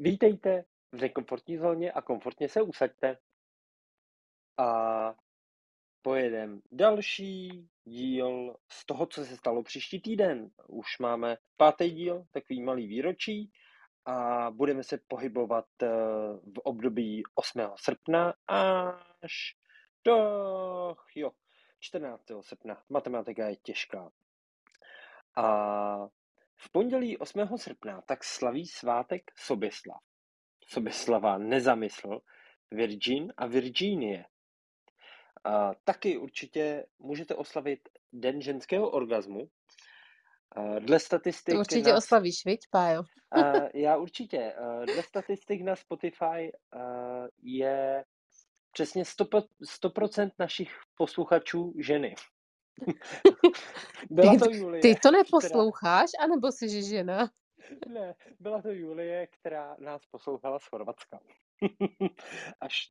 Vítejte v nekomfortní zóně a komfortně se usaďte. A pojedem další díl z toho, co se stalo příští týden. Už máme pátý díl, takový malý výročí a budeme se pohybovat eh, v období 8. srpna až do jo, 14. srpna. Matematika je těžká. A v pondělí 8. srpna tak slaví svátek Soběslav. Soběslava nezamysl, Virgin a Virginie. A taky určitě můžete oslavit Den ženského orgazmu. A dle statistik... To určitě na... oslavíš, viď, Pájo? A já určitě. A dle statistik na Spotify je přesně 100%, 100% našich posluchačů ženy. Byla ty, to Julie. Ty to neposloucháš, která... anebo jsi že žena? Ne, byla to Julie, která nás poslouchala z Chorvatska. Až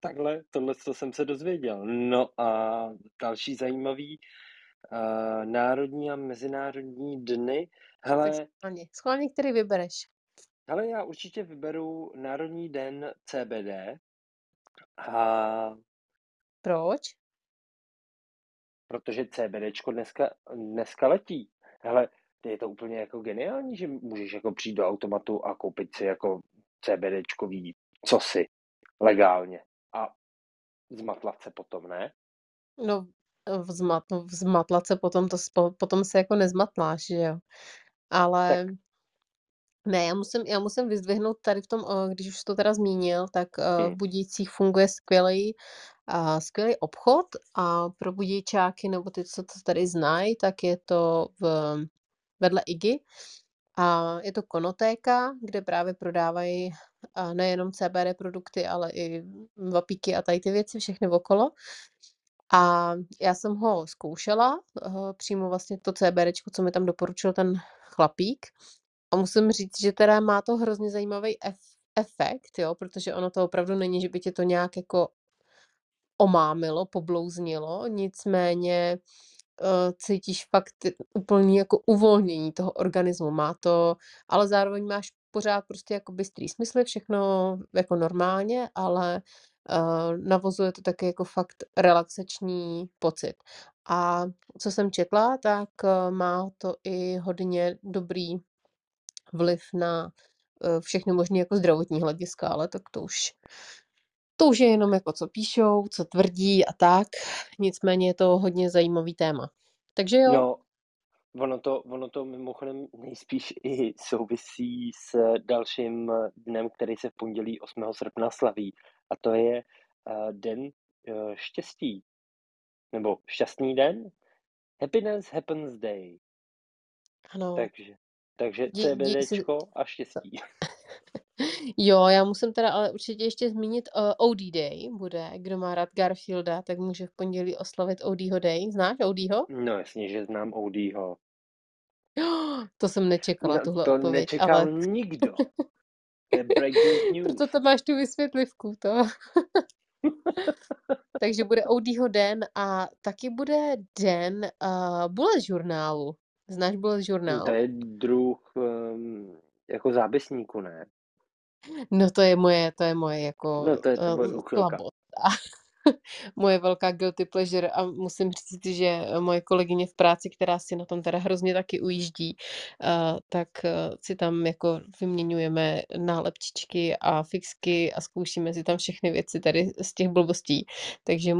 takhle, tohle co jsem se dozvěděl. No a další zajímavý uh, národní a mezinárodní dny. Hele, schválně, schválně, který vybereš? Hele, já určitě vyberu Národní den CBD. A... Proč? Protože CBDčko dneska, dneska letí. Hele, je to úplně jako geniální, že můžeš jako přijít do automatu a koupit si jako CBDčkový cosi legálně a zmatlat se potom, ne? No, vzmat, vzmatlat se potom, to potom se jako nezmatláš, že jo. Ale tak. ne, já musím, já musím vyzdvihnout tady v tom, když už to teda zmínil, tak hmm. v Budících funguje skvělý, a skvělý obchod a pro budíčáky nebo ty, co to tady znají, tak je to v vedle IGY. A je to konotéka, kde právě prodávají nejenom CBD produkty, ale i vapíky a tady ty věci, všechny okolo. A já jsem ho zkoušela, eh, přímo vlastně to CBD, co mi tam doporučil ten chlapík. A musím říct, že teda má to hrozně zajímavý efekt, jo, protože ono to opravdu není, že by tě to nějak jako omámilo, poblouznilo, nicméně uh, cítíš fakt úplný jako uvolnění toho organismu. Má to, ale zároveň máš pořád prostě jako bystrý smysl, všechno jako normálně, ale uh, navozuje to taky jako fakt relaxační pocit. A co jsem četla, tak uh, má to i hodně dobrý vliv na všechny možné jako zdravotní hlediska, ale tak to už to už je jenom jako co píšou, co tvrdí a tak. Nicméně je to hodně zajímavý téma. Takže jo. No, ono to, ono to mimochodem nejspíš i souvisí s dalším dnem, který se v pondělí 8. srpna slaví. A to je uh, den uh, štěstí. Nebo šťastný den. Happiness Happens Day. Ano. Takže, takže CBDčko a štěstí. Jo, já musím teda ale určitě ještě zmínit uh, OD Day bude. Kdo má rád Garfielda, tak může v pondělí oslavit ODho Day. Znáš ODho? No jasně, že znám ODho. To jsem nečekala, No, tuhle to odpověď, nečekal ale nikdo. Proto to máš tu vysvětlivku, to. Takže bude ODho den a taky bude den uh, bullet žurnálu. Znáš bullet No, žurnál? To je druh um, jako zápisníku, ne? No to je moje, to je moje jako No to je tvoje uh, úchylka. slabost. A moje velká guilty pleasure a musím říct, že moje kolegyně v práci, která si na tom teda hrozně taky ujíždí, uh, tak si tam jako vyměňujeme nálepčičky a fixky a zkoušíme si tam všechny věci tady z těch blbostí. Takže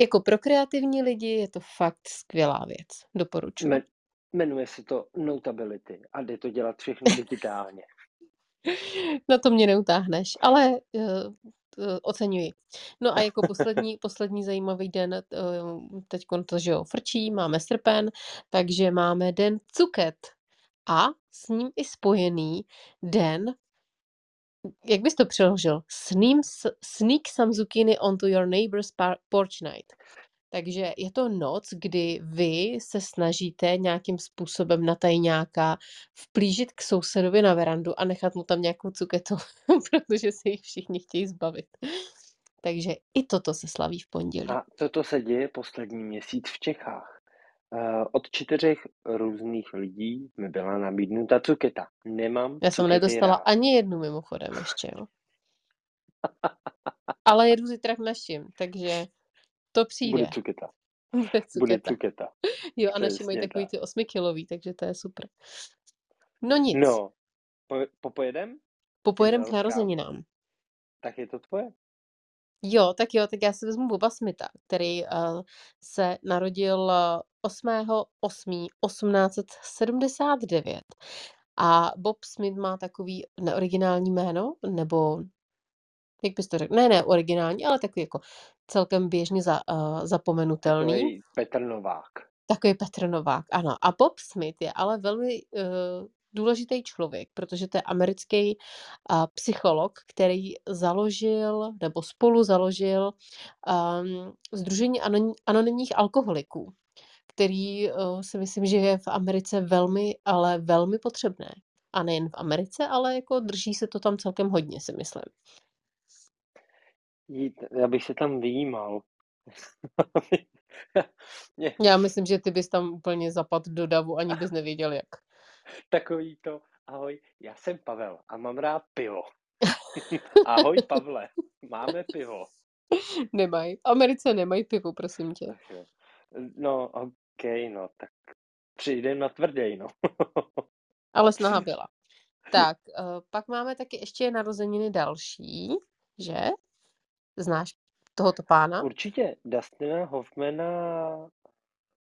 jako pro kreativní lidi je to fakt skvělá věc. Doporučuji. Me- jmenuje se to Notability a jde to dělat všechno digitálně. Na to mě neutáhneš, ale uh, uh, oceňuji. No a jako poslední, poslední zajímavý den, uh, teď to, že jo, frčí, máme srpen, takže máme den cuket a s ním i spojený den, jak bys to přeložil? Sneam, sneak some zucchini onto your neighbor's porch night. Takže je to noc, kdy vy se snažíte nějakým způsobem na tajňáka vplížit k sousedovi na verandu a nechat mu tam nějakou cuketu, protože se jich všichni chtějí zbavit. Takže i toto se slaví v pondělí. A toto se děje poslední měsíc v Čechách. Uh, od čtyřech různých lidí mi byla nabídnuta cuketa. Nemám Já jsem nedostala rád. ani jednu mimochodem ještě, jo. Ale jedu zítra k našim, takže to přijde. Bude cuketa. Bude Bude cuketa. cuketa. Jo, a naši mají takový tak. ty osmikilový, takže to je super. No nic, No, po, popojedem? popojedem k narozeninám. Tak je to tvoje. Jo, tak jo, tak já si vezmu Boba Smitha, který uh, se narodil eh, 8.8.1879. A Bob Smith má takový neoriginální jméno, nebo jak bys to řekl? Ne, ne, originální, ale takový jako celkem běžně za, uh, zapomenutelný. Takový Petr Novák. Takový Petr Novák, ano. A Bob Smith je ale velmi uh, důležitý člověk, protože to je americký uh, psycholog, který založil nebo spolu založil um, Združení anonym, anonymních alkoholiků, který uh, si myslím, že je v Americe velmi, ale velmi potřebné. A nejen v Americe, ale jako drží se to tam celkem hodně, si myslím. Jít, já bych se tam vyjímal. Já myslím, že ty bys tam úplně zapadl do davu, ani bys nevěděl jak. takový to, ahoj, já jsem Pavel a mám rád pivo. ahoj Pavle, máme pivo. Nemají. V Americe nemají pivo, prosím tě. No, ok, no, tak přijdem na tvrděj, no. Ale snaha byla. Tak, uh, pak máme taky ještě narozeniny další, že? Znáš tohoto pána? Určitě Dustina Hoffmana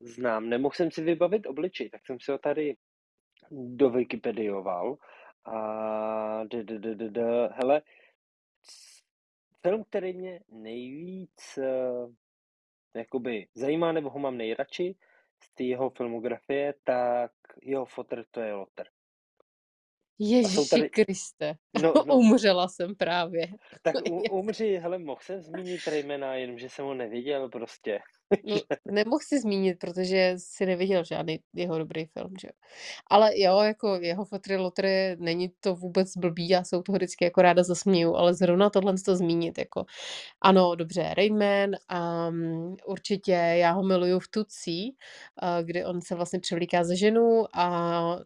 znám. Nemohl jsem si vybavit obličej, tak jsem si ho tady do Wikipedioval. A d, d, d, d, d, hele, film, který mě nejvíc uh, jakoby zajímá, nebo ho mám nejradši z té jeho filmografie, tak jeho fotr to je Lotter. Ježíši tady- Kriste, No, no, umřela jsem právě. tak u, umři, hele, mohl jsem zmínit Raymana, jenomže jsem ho nevěděl prostě. No, nemohl si zmínit, protože si neviděl žádný jeho dobrý film, že. Ale jo, jako jeho fotry lotry, není to vůbec blbý, já se u toho vždycky jako ráda zasměju, ale zrovna tohle to zmínit, jako ano, dobře, Rainman, um, určitě já ho miluju v Tucí, uh, kdy on se vlastně převlíká za ženu a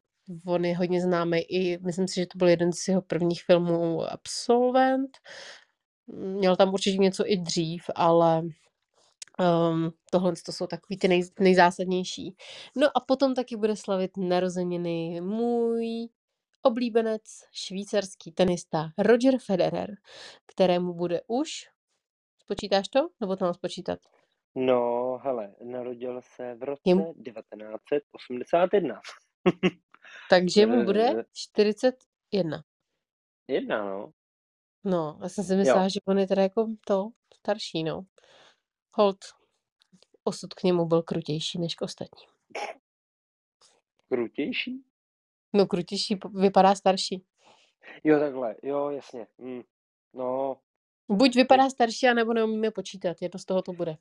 on je hodně známý i, myslím si, že to byl jeden z jeho prvních filmů Absolvent, měl tam určitě něco i dřív, ale Um, tohle to jsou takový ty nej, nejzásadnější. No a potom taky bude slavit narozeniny můj oblíbenec, švýcarský tenista Roger Federer, kterému bude už, spočítáš to? Nebo to mám spočítat? No, hele, narodil se v roce Jemu- 1981. Takže mu bude Eh. 41. Jedna, no. No, já jsem si myslela, že on je teda jako to starší, no. Hold, osud k němu byl krutější než k ostatním. Krutější? No, krutější vypadá starší. Jo, takhle, jo, jasně. Mm. No, Buď vypadá starší, anebo neumíme počítat. Jedno z toho to bude.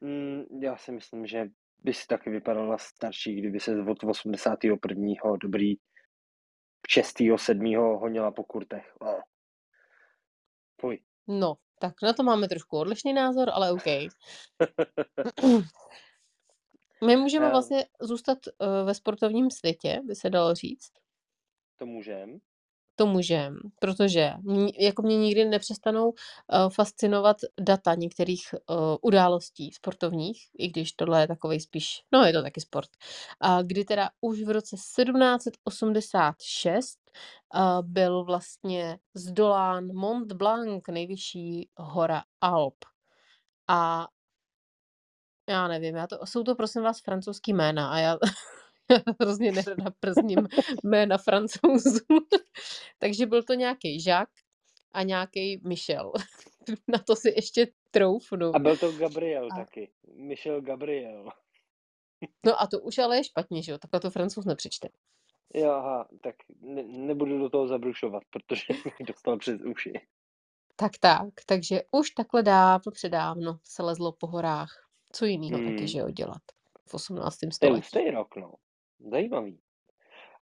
mm, já si myslím, že by si taky vypadala starší, kdyby se od 81. dobrý 6. 7. honila po kurtech. Fuj. No, tak na to máme trošku odlišný názor, ale OK. My můžeme Eh. vlastně zůstat uh, ve sportovním světě, by se dalo říct. To můžem. To můžem, protože jako mě nikdy nepřestanou uh, fascinovat data některých uh, událostí sportovních, i když tohle je takový spíš, no je to taky sport, kdy teda už v roce 1786 uh, byl vlastně zdolán Mont Blanc, nejvyšší hora Alp. A já nevím, já to, jsou to prosím vás francouzský jména a já hrozně nerada przním jména francouzů. Takže byl to nějaký Jacques a nějaký Michel. Na to si ještě troufnu. A byl to Gabriel A- taky. Michel Gabriel. No a to už ale je špatně, že jo? Takhle to francouz nepřečte. Jo, aha, tak ne, nebudu do toho zabrušovat, protože bych dostal přes uši. Tak tak, takže už takhle dávno předávno se lezlo po horách. Co jiného Hmm. taky, že jo, dělat v 18. To je století. rok, no. Zajímavý.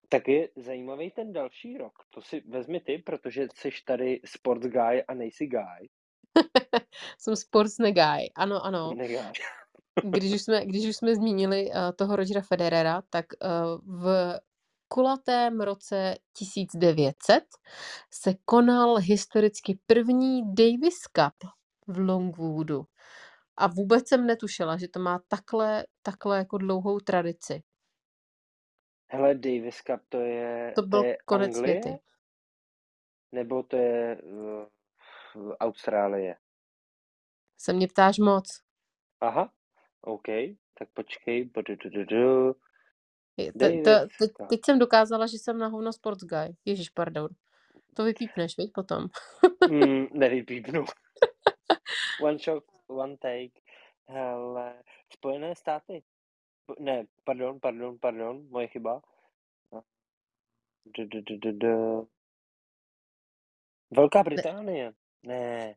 Tak je zajímavý ten další rok. To si vezmi ty, protože jsi tady sports guy a nejsi guy. Jsem sports guy. Ano, ano. Negáš. když už jsme, když už jsme zmínili uh, toho Rogera Federera, tak uh, v kulatém roce 1900 se konal historicky první Davis Cup v Longwoodu. A vůbec jsem netušila, že to má takhle, takhle jako dlouhou tradici. Hele, Davis Cup to je, To byl je konec Anglie? věty. Nebo to je uh, Austrálie? Se mě ptáš moc. Aha, OK, tak počkej. Je- To, to, teď, Cup. teď jsem dokázala, že jsem na hovno sports guy. Ježíš, pardon. To vypípneš, viď, potom. Mm, nevypípnu. One shot, one take. Hele, Spojené státy. Ne, pardon, pardon, pardon, moje chyba. Du, du, du, du, du. Velká Británie. Ne,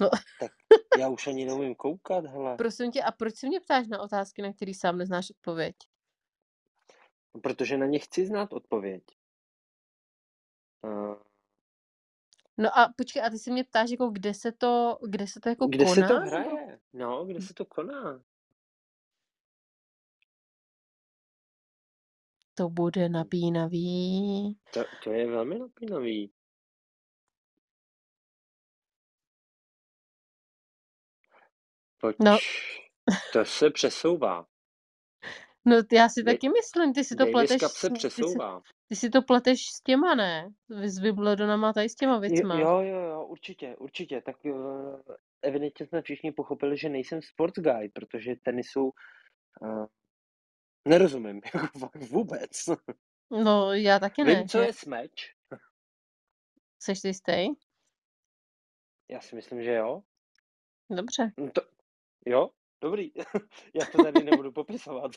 No, tak já už ani neumím koukat, hele. prosím tě, a proč se mě ptáš na otázky, na které sám neznáš odpověď? Protože na ně chci znát odpověď. Uh, No a počkej, a ty se mě ptáš, jako kde se to, kde se to jako kde koná? se to hraje? No, kde se to koná? To bude napínavý. To, to je velmi napínavý. Pojď. No. To se přesouvá. No já si taky myslím, ty si to pleteš, se ty si, přesouvá. ty si to pleteš s těma, ne? S Wimbledonama tady s těma věcma. Jo, jo, jo, určitě, určitě. Tak uh, evidentně jsme všichni pochopili, že nejsem sports guy, protože tenisu uh, nerozumím, jako fakt vůbec. No já taky ne. Vím, co je smeč. Seš si jistý? Já si myslím, že jo. Dobře. No to, jo, dobrý. Já to tady nebudu popisovat.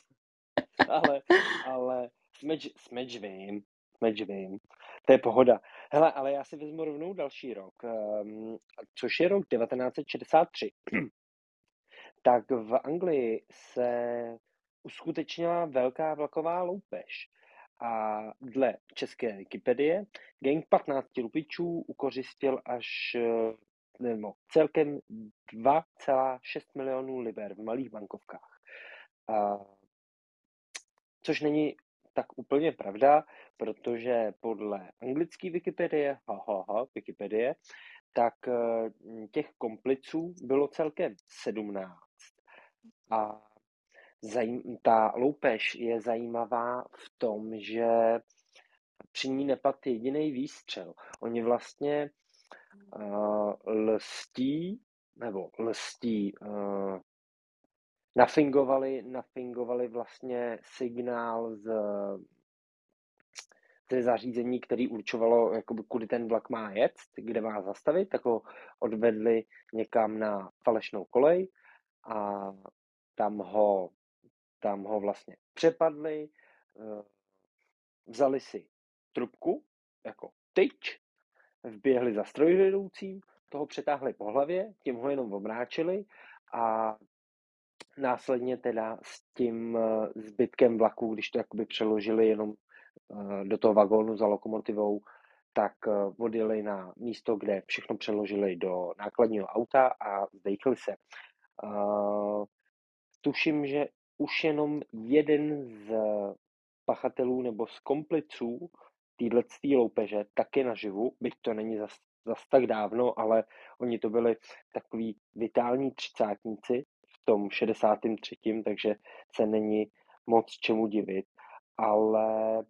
ale, ale smeč, smeč vím, smeč vím. To je pohoda. Hele, ale já si vezmu rovnou další rok, um, což je rok 1963. tak v Anglii se uskutečnila velká vlaková loupež. A dle české Wikipedie gang 15 lupičů ukořistil až eh, nebo celkem 2,6 milionů liber v malých bankovkách. A, což není tak úplně pravda, protože podle anglické Wikipedie, ha, ha, Wikipedie, tak eh, těch kompliců bylo celkem 17. A ta loupež je zajímavá v tom, že při ní nepad jediný výstřel. Oni vlastně uh, lstí, nebo lstí, uh, nafingovali, nafingovali vlastně signál z, ze zařízení, který určovalo, jakoby, kudy ten vlak má jet, kde má zastavit, tak ho odvedli někam na falešnou kolej a tam ho, tam ho vlastně přepadli, eh, vzali si trubku, jako tyč, vběhli za strojvedoucím, toho přetáhli po hlavě, tím ho jenom omráčili a následně teda s tím eh, zbytkem vlaku, když to jakoby přeložili jenom eh, do toho vagónu za lokomotivou, tak odjeli na místo, kde všechno přeložili do nákladního auta a zdejchli se. Tuším, že už jenom jeden z pachatelů nebo z kompliců téhle loupeže taky naživu, byť to není zas, zas tak dávno, ale oni to byli takový vitální třicátníci v tom 63., takže se není moc čemu divit, ale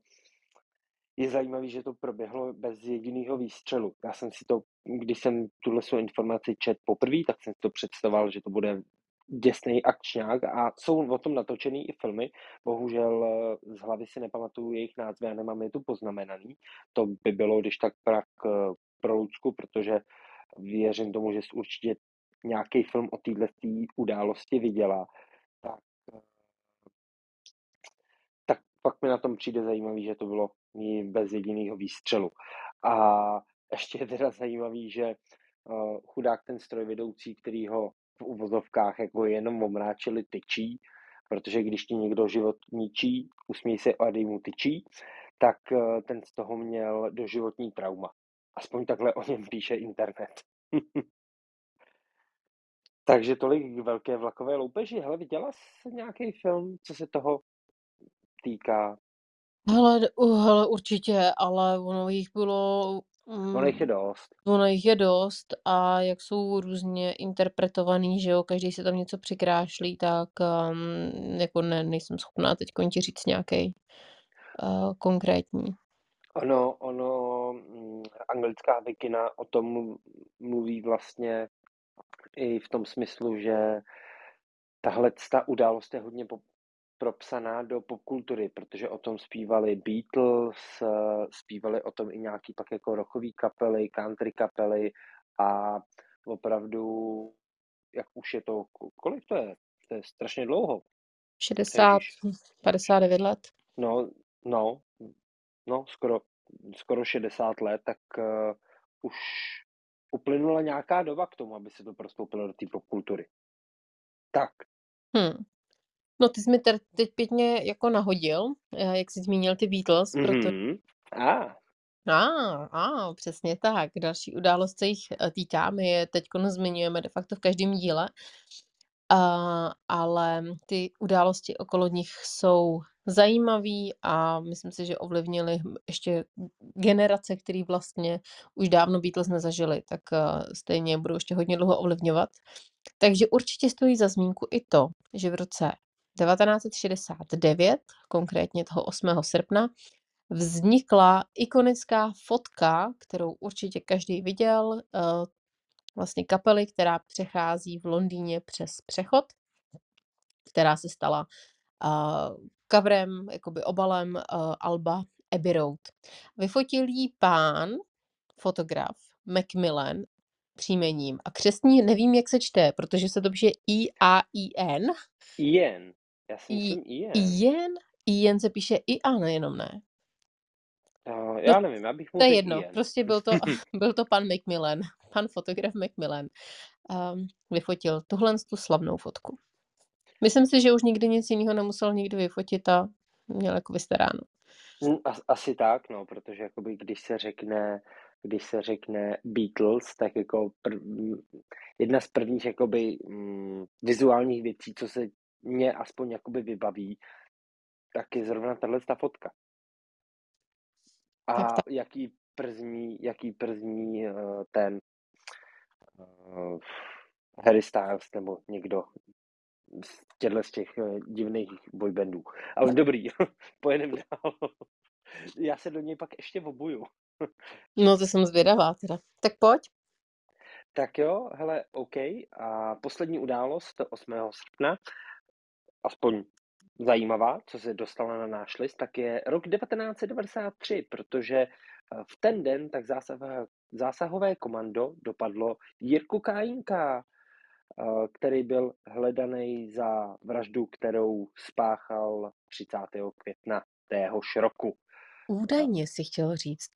je zajímavé, že to proběhlo bez jediného výstřelu. Já jsem si to, když jsem tuhle svou informaci čet poprvé, tak jsem si to představoval, že to bude děsný akčňák a jsou o tom natočený i filmy. Bohužel eh, z hlavy si nepamatuju jejich názvy a nemám je tu poznamenaný. To by bylo, když tak prak eh, pro Lucku, protože věřím tomu, že jsi určitě nějaký film o této události viděla. Tak, eh, tak pak mi na tom přijde zajímavý, že to bylo bez jediného výstřelu. A ještě je teda zajímavý, že chudák ten strojvedoucí, který ho v uvozovkách jako jenom omráčili tyčí, protože když ti někdo život ničí, usměj se a dej mu tyčí, tak uh, ten z toho měl doživotní trauma. Aspoň takhle o něm píše internet. Takže tolik velké vlakové loupeži. Hele, viděla jsi nějaký film, co se toho týká? Hele, hele, určitě, ale ono jich bylo, Ono jich je hm, dost. ono jich je dost a jak jsou různě interpretovaný, že jo, každý si tam něco přikrášlí, tak, um, jako ne nejsem schopná teďkon ti říct nějaký uh, konkrétní. Ono ono, hm, anglická Wikina o tom mluví vlastně i v tom smyslu, že tahleta událost je hodně propsaná do popkultury, protože o tom zpívali Beatles, zpívali o tom i nějaký pak jako rockové kapely, country kapely a opravdu, jak už je to kolik to je? To je strašně dlouho. 60, Ježiš. 59 let. No no, no skoro skoro 60 let, tak, uh, už uplynula nějaká doba k tomu, aby se to prostoupilo do té popkultury. Tak. Hm. No, ty jsi mi teď pěkně jako nahodil, eh, jak jsi zmínil ty Beatles, proto Mhm. Á. Á, á, přesně tak. Další událost se jich, eh, týká, my je teďkon zmiňujeme de facto v každém díle. A, ale ty události okolo nich jsou zajímavý a myslím si, že ovlivnily hm, ještě generace, který vlastně už dávno Beatles nezažili, tak, uh, stejně budou ještě hodně dlouho ovlivňovat. Takže určitě stojí za zmínku i to, že v roce 1969, konkrétně toho 8. srpna, vznikla ikonická fotka, kterou určitě každý viděl, uh, vlastně kapely, která přechází v Londýně přes přechod, která se stala, uh, coverem, jakoby obalem, uh, alba Abbey Road. Vyfotil ji pán, fotograf Macmillan příjmením a křestní nevím, jak se čte, protože se to píše I-A-I-N. Já si I myslím Ian. Ian? Ian se píše I-A, nejenom ne? Uh, No, já nevím, já bych mu to je jedno, Ian. prostě byl to byl to pan Macmillan, pan fotograf Macmillan, um, vyfotil tuhlentu slavnou fotku. Myslím si, že už nikdy nic jinýho nemusel nikdo vyfotit a měl jako vystaráno. As asi tak, no, protože jakoby když se řekne když se řekne Beatles, tak jako prv jedna z prvních jakoby, hm, vizuálních věcí, co se mně aspoň jakoby vybaví, tak je zrovna tahleta fotka. Tak A jaký przní jaký przní, uh, ten, uh, Harry Styles nebo někdo z těchhle z těch, uh, divných boybandů. Ale dobrý, pojedeme dál. Já se do něj pak ještě obuju. No, to jsem zvědavá teda. Tak pojď. Tak jo, hele, OK. A poslední událost 8. srpna, aspoň zajímavá, co se dostala na náš list, tak je rok 1993, protože, eh, v ten den tak zásahové zásahové komando dopadlo Jirku Kájínka, eh, který byl hledanej za vraždu, kterou spáchal 30. května téhož roku. Údajně jsi chtěl říct.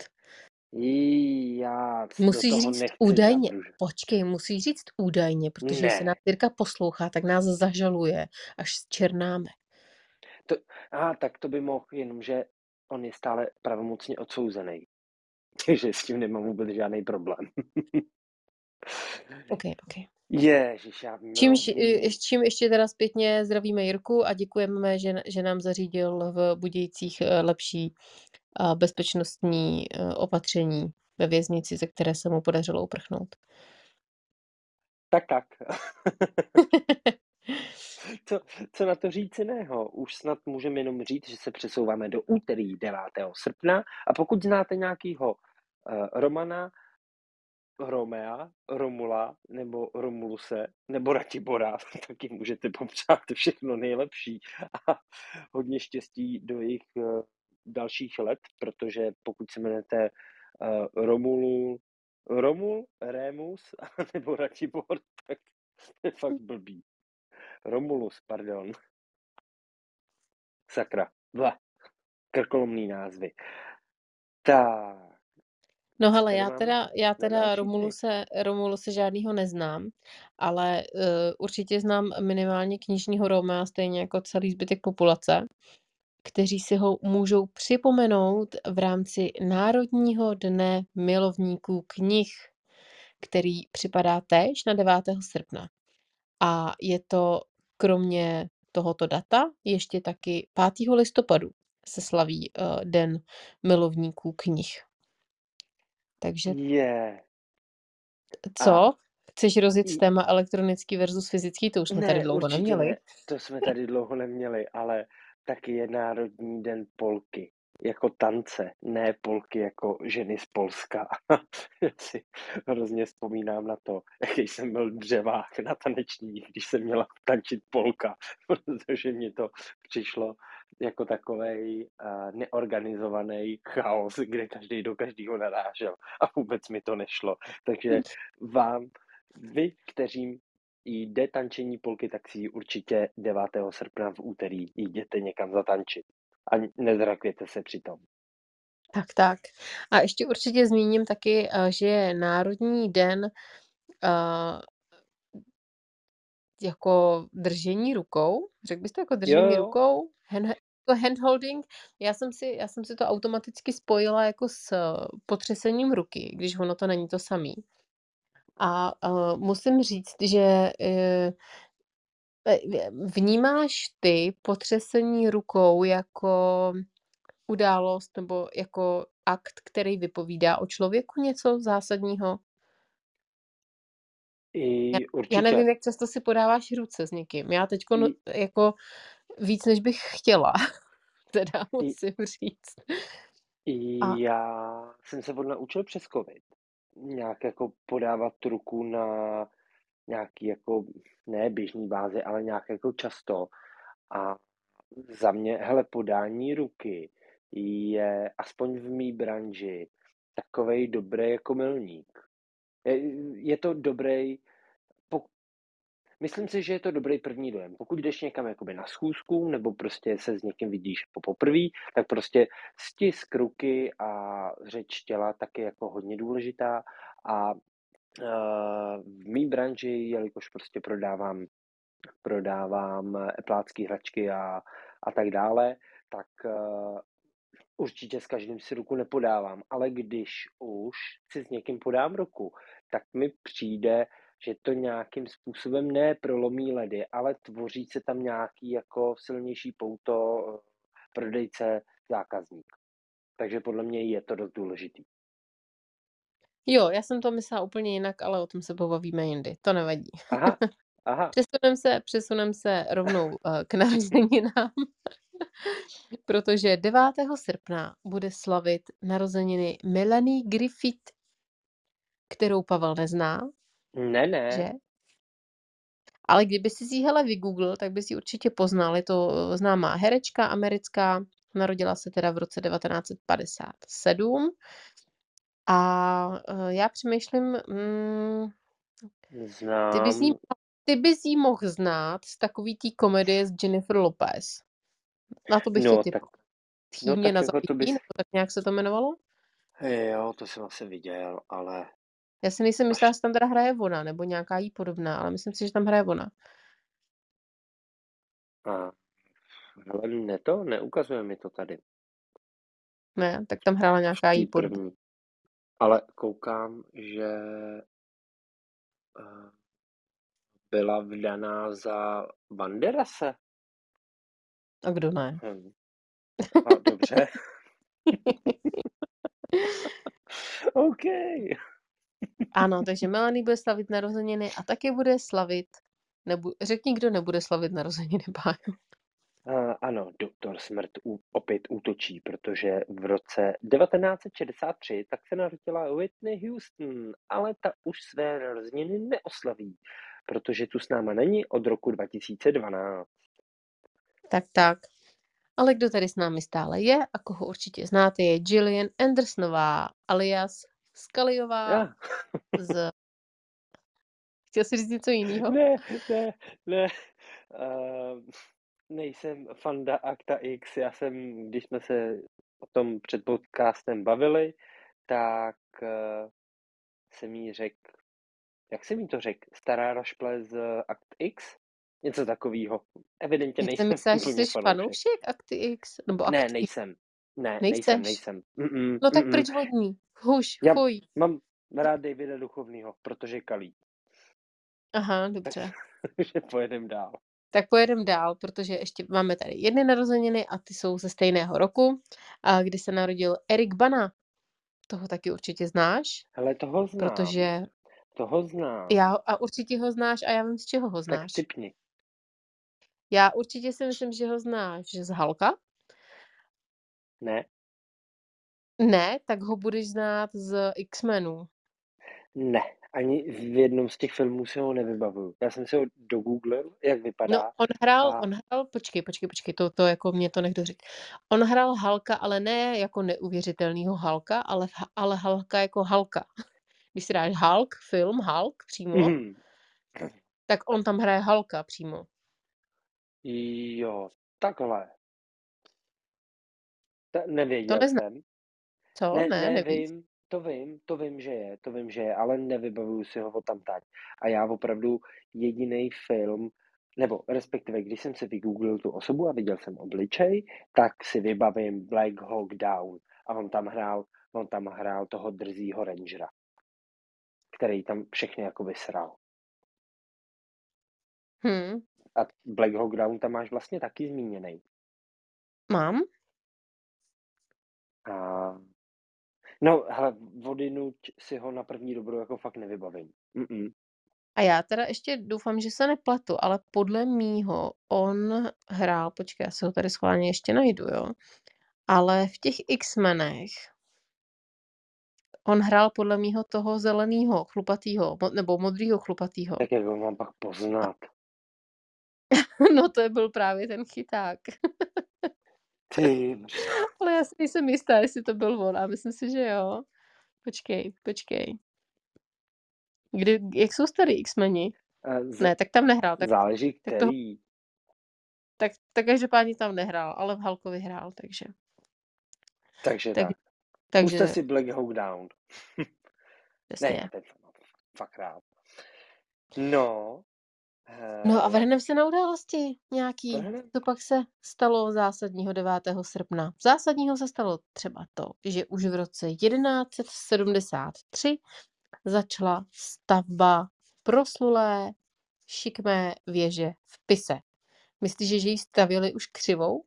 Jí, já do Musíš toho říct nechci údajně. zabružovat. Počkej, musíš říct údajně, protože jestli Ne. nás Jirka poslouchá, tak nás zažaluje, až zčernáme. To á, tak to by mohl, jenomže on je stále pravomocně odsouzenej. Takže s tím nemám vůbec žádnej problém. OK, OK. Ježiš, já i hm. s čím ještě teda zpětně zdravíme Jirku a děkujeme, že že nám zařídil v Budějcích, eh, lepší, bezpečnostní, eh, opatření ve věznici, ze které se mu podařilo uprchnout. Tak, tak. Co co na to říct jiného? Už snad můžeme jenom říct, že se přesouváme do úterý 9. srpna a pokud znáte nějakýho, uh, Romana, Romea, Romula nebo Romuluse nebo Ratibora, tak jim můžete popřát všechno nejlepší a hodně štěstí do jejich, uh, dalších let, protože pokud se jmenujete, uh, Romulu Romul, Rémus nebo Ratibor, tak je fakt blbý. Romulus, pardon. Sakra, ble, krkolomný názvy. Tak. No hele, já teda já teda další dny? Romuluse Romuluse žádnýho neznám, ale, uh, určitě znám minimálně knižního Romea, stejně jako celý zbytek populace, kteří si ho můžou připomenout v rámci Národního dne milovníků knih, který připadá též na 9. srpna. A je to kromě tohoto data ještě taky 5. listopadu se slaví uh, Den milovníků knih. Takže... Je. Co? A... Chceš rozjet téma elektronický versus fyzický? To už jsme ne, tady dlouho neměli. Ne. To jsme tady dlouho neměli, ale taky je Národní den Polky jako tance, ne polky jako ženy z Polska. Já si hrozně vzpomínám na to, jaký jsem byl dřevák na taneční, když jsem měla tančit polka, protože mě to přišlo jako takový uh, neorganizovaný chaos, kde každý do každého narážel a vůbec mi to nešlo. Takže vám, vy, kteřím jde tančení polky, tak si určitě 9. srpna v úterý jděte někam zatančit a nezrakvěte se přitom. Tak, tak. A ještě určitě zmíním taky, eh, že je Národní den uh, jako držení rukou. Řekl byste jako držení jo. rukou? Hand, jako handholding. Já jsem, si, já jsem si to automaticky spojila jako s potřesením ruky, když ono to není to samý. A uh, musím říct, že uh, Vnímáš ty potřesení rukou jako událost nebo jako akt, který vypovídá o člověku něco zásadního? I Já, já nevím, jak často si podáváš ruce s někým. Já teď no, jako víc, než bych chtěla, teda musím říct. I A... Já jsem se odnaučil přes COVID nějak jako podávat ruku na nějaký jako, ne běžný bázi, ale nějak jako často. A za mě, hele, podání ruky je aspoň v mý branži takovej dobrý jako milník. Je, je to dobrý, myslím si, že je to dobrý první dojem. Pokud jdeš někam jakoby na schůzku, nebo prostě se s někým vidíš po poprvé, tak prostě stisk ruky a řeč těla taky jako hodně důležitá a v mý branži, jelikož prostě prodávám prodávám eplácké hračky a, a tak dále, tak uh, určitě s každým si ruku nepodávám, ale když už si s někým podám ruku, tak mi přijde, že to nějakým způsobem ne prolomí ledy, ale tvoří se tam nějaký jako silnější pouto prodejce, zákazník. Takže podle mě je to dost důležitý. Jo, já jsem to myslela úplně jinak, ale o tom se pobavíme jindy. To nevadí. Aha, aha. Přesunem se, přesunem se rovnou uh, k narozeninám, protože 9. srpna bude slavit narozeniny Melanie Griffith, kterou Pavel nezná. Ne, ne. Že? Ale kdyby si ji hele vygooglil, tak by si určitě poznal. Je to známá herečka americká, narodila se teda v roce 1957 a, uh, já přemýšlím, mm, ty bys jí Znám. ty bys jí mohl znát z takový té komedie s Jennifer Lopez. Na to bych tě No, tak no, Tchýně tak na jako to zabití, bys nebo tak nějak se to jmenovalo? Jo, to jsem asi viděl, ale Já si nejsem jistá, jestli tam teda hraje ona, nebo nějaká jí podobná, ale myslím si, že tam hraje ona. A hele, ne to, neukazuje mi to tady. Ne, tak tam hrála nějaká jí podobná. Ale koukám, že uh, byla vdaná za Banderase. A kdo ne? Hm. A dobře. OK. Ano, takže Melanie bude slavit narozeniny a taky bude slavit, nebu, řekni, kdo nebude slavit narozeniny, Pájo. Uh, ano, doktor Smrt ú, opět útočí, protože v roce 1963 tak se narodila Whitney Houston, ale ta už své narozeniny neoslaví, protože tu s náma není od roku 2012. Tak, tak. Ale kdo tady s námi stále je a koho určitě znáte, je Gillian Andersonová, alias Skaliová Ja. z... Chtěl jsi říct něco jiného? Ne, ne, ne. Uh, nejsem fanda Akta X. Já jsem, když jsme se o tom před podcastem bavili, tak uh, jsem jí řekl, jak jsem jí to řekl, stará rašple z Akt X? Něco takového. Evidentně nejsem jsem myslela, že jsi fanoušek. Akty X? Nebo Ne, Akty? nejsem. Ne, Nejseš? nejsem, nejsem. Mm-mm, No tak mm-mm. proč vodní? Huš, Já fuj. mám rád Davida Duchovního, protože kalí. Aha, dobře. Takže pojedem dál. Tak pojedem dál, protože ještě máme tady jedny narozeniny a ty jsou ze stejného roku, a kdy se narodil Erik Bana. Toho taky určitě znáš, Hele, toho znám. protože Toho znám. já a určitě ho znáš a já vím, z čeho ho Tak znáš. typni. Já určitě si myslím, že ho znáš z Halka. Ne? Ne, tak ho budeš znát z X-menů. Ne. Ani v jednom z těch filmů si ho nevybavuju. Já jsem si ho dogooglil, jak vypadá. No, on hrál, a on hrál, počkej, počkej, počkej, to, to jako mě to nech doříct. On hrál Halka, ale ne jako neuvěřitelnýho Halka, ale, ale Halka jako Halka. Když si dáš Hulk, film Hulk přímo, Mhm. tak on tam hraje Halka přímo. Jo, takhle. Ta, To nevěděl nezná. jsem. Co? Ne, Ne, ne, nevíš? vím, to vím, to vím, že je, to vím, že je, ale nevybavuju si ho tam tak. A já opravdu jediný film, nebo respektive, když jsem si vygooglil tu osobu a viděl jsem obličej, tak si vybavím Black Hawk Down. A on tam hrál, on tam hrál toho drzího rangera, který tam všechny jako vysral. Hm, A Black Hawk Down tam máš vlastně taky zmíněný. mám? A no, hele, vodinuť si ho na první dobrou jako fakt nevybavím. Mm-mm. A já teda ještě doufám, že se nepletu, ale podle mýho on hrál, počkej, já si ho tady schválně ještě najdu, jo. Ale v těch X-menech on hrál podle mýho toho zeleného, chlupatýho, nebo modrýho chlupatýho. Tak jak ho mám pak poznat? No to je byl právě ten chyták. Ty, Ale já si nejsem jistá, jestli to byl on. A myslím si, že jo. Počkej, počkej. Kdy, jak jsou starý X-meni? eh, z, Ne, tak tam nehrál. Tak, záleží tak to- který. tak, tak každopádně tam nehrál, ale v Halkovi hrál, takže. Takže Tak- tak. takže Puste si Black Hawk Down. Ne, ten fakt rád. No. No a hele, vrhneme se na události nějaký. Co pak se stalo zásadního 9. srpna? Zásadního se stalo třeba to, že už v roce 1173 začala stavba proslulé šikmé věže v Pise. Myslíš, že ji stavěli už křivou?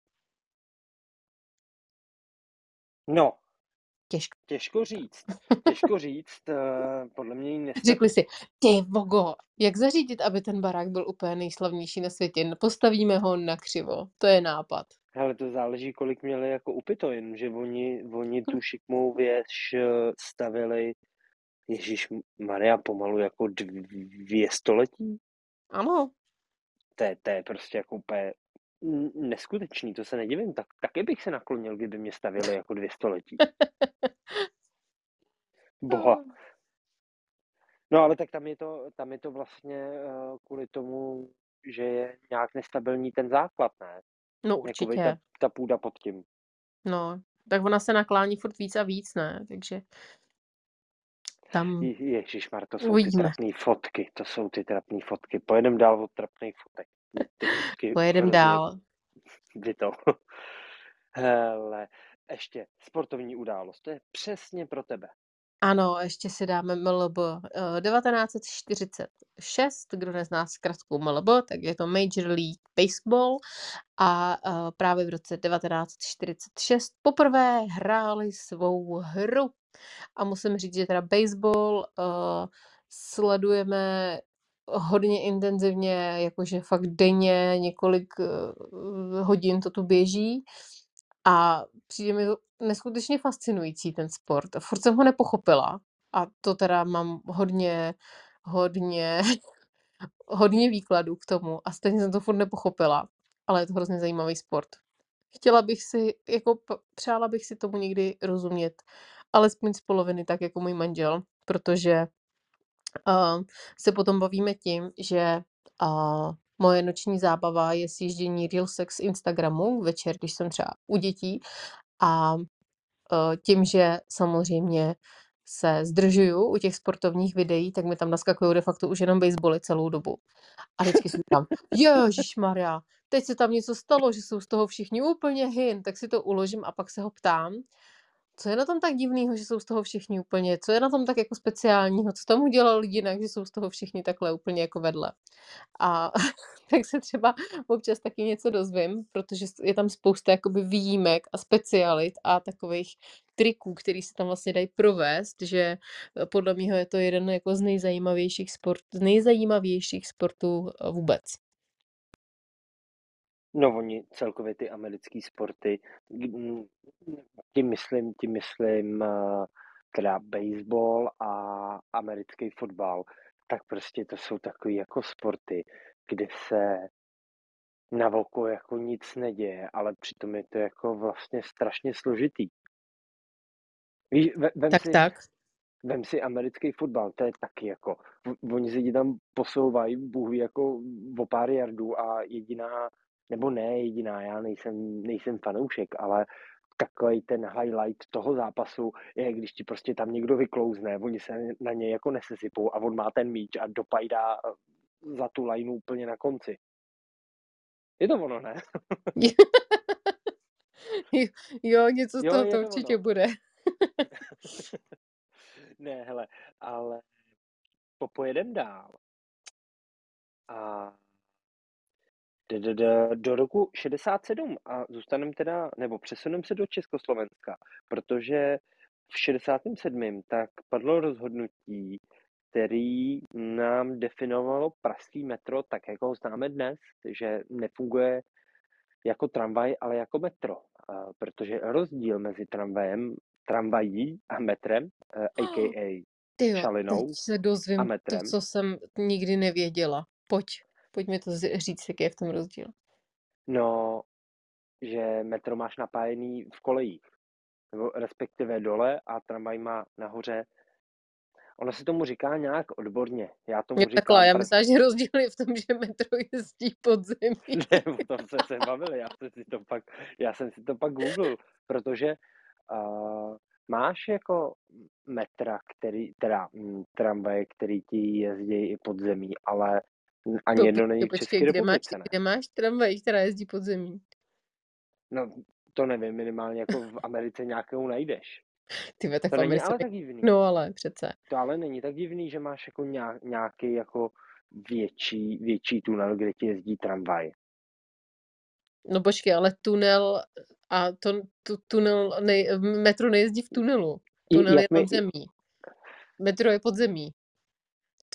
No, Těžko. říct. Těžko říct, eh, podle mě ji nestaví. Řekli si, ty vogo, jak zařídit, aby ten barák byl úplně nejslavnější na světě? Postavíme ho na křivo. To je nápad. Hele, to záleží, kolik měli jako upito, že oni, oni tu šikmou věž eh, stavili, Ježíš Maria, pomalu jako dvě století. Ano, To je, to je prostě jako úplně neskutečný, to se nedivím. Tak, taky bych se naklonil, kdyby mě stavili jako dvě století. Boha. No ale tak tam je to, tam je to vlastně eh, kvůli tomu, že je nějak nestabilní ten základ, ne? No Jakoby určitě. ta, ta půda pod tím. No, tak ona se naklání furt víc a víc, ne? Takže tam Ježíš to jsou ty Uvidíme. trapné fotky, to jsou ty trapné fotky. Pojedem dál od trapných fotek. Pojedem dál. Kdy to? Hele, ještě sportovní událost, to je přesně pro tebe. Ano, ještě si dáme MLB eh, 1946, kdo nezná zkratku MLB, tak je to Major League Baseball a eh, právě v roce 1946 poprvé hráli svou hru. A musím říct, že teda baseball eh, sledujeme hodně intenzivně, jakože fakt denně několik eh, hodin to tu běží a přijde mi to neskutečně fascinující ten sport. Furt jsem ho nepochopila a to teda mám hodně, hodně, hodně výkladů k tomu a stejně jsem to furt nepochopila, ale je to hrozně zajímavý sport. Chtěla bych si, jako přála bych si tomu někdy rozumět, alespoň z poloviny tak jako můj manžel, protože uh, se potom bavíme tím, že uh, moje noční zábava je sjíždění Reelsek z Instagramu večer, když jsem třeba u dětí a uh, tím, že samozřejmě se zdržuju u těch sportovních videí, tak mi tam naskakují de facto už jenom basebaly celou dobu. A vždycky říkám, Ježíš Maria, teď se tam něco stalo, že jsou z toho všichni úplně hin, tak si to uložím a pak se ho ptám. Co je na tom tak divného, že jsou z toho všichni úplně co je na tom tak jako speciálního? Co tam udělal jinak, že jsou z toho všichni takhle úplně jako vedle? A tak se třeba občas taky něco dozvím, protože je tam spousta jakoby výjimek a specialit a takových triků, který se tam vlastně dají provést, že eh, podle mého je to jeden jako z nejzajímavějších sport z nejzajímavějších sportů eh, vůbec. No, oni celkově ty americké sporty, tím myslím, tím myslím eh, teda baseball a americký fotbal, tak prostě to jsou takové jako sporty, kde se na voko jako nic neděje, ale přitom je to jako vlastně strašně složitý. Víš, vem tak, si, tak. Vem si americký fotbal, to je taky jako, oni se ti tam posouvají, Bůh jako o pár jardů a jediná nebo ne jediná, já nejsem, nejsem fanoušek, ale takový ten highlight toho zápasu je, když ti prostě tam někdo vyklouzne, oni se na něj jako nesesypou a on má ten míč a dopajdá eh, za tu lajnu úplně na konci. Je to ono, ne? jo, něco z toho to, to určitě ono. bude. ne, hele, ale popojedem dál. A do, roku 67 a zůstaneme teda, nebo přesuneme se do Československa, protože v 67. tak padlo rozhodnutí, který nám definovalo pražský metro tak, jako ho známe dnes, že nefunguje jako tramvaj, ale jako metro, protože rozdíl mezi tramvajem, tramvají a metrem, a.k.a. Tyjo, šalinou teď se dozvím a metrem. to, co jsem nikdy nevěděla. Pojď. Pojď mi to říct, jaký je v tom rozdíl. No, že metro máš napájený v kolejích, nebo respektive dole a tramvaj má nahoře. Ono se tomu říká nějak odborně. Já tomu říkám... Takhle, já myslím, že rozdíl je v tom, že metro jezdí pod zemí. ne, o tom jsme se bavili, já jsem si to pak, já jsem si to pak googlil, protože uh, máš jako metra, který, teda tramvaje, který ti jezdí i pod zemí, ale ani to, jedno není počkej, České kde máš, kde máš tramvaj, která jezdí pod zemí? No, to nevím, minimálně jako v Americe nějakou najdeš. Ty tak to Americe... ale tak divný. No ale přece. To ale není tak divný, že máš jako nějaký jako větší, větší tunel, kde ti jezdí tramvaj. No počkej, ale tunel a to, tu, tunel, ne, metro nejezdí v tunelu. Tunel je pod zemí. Metro je pod zemí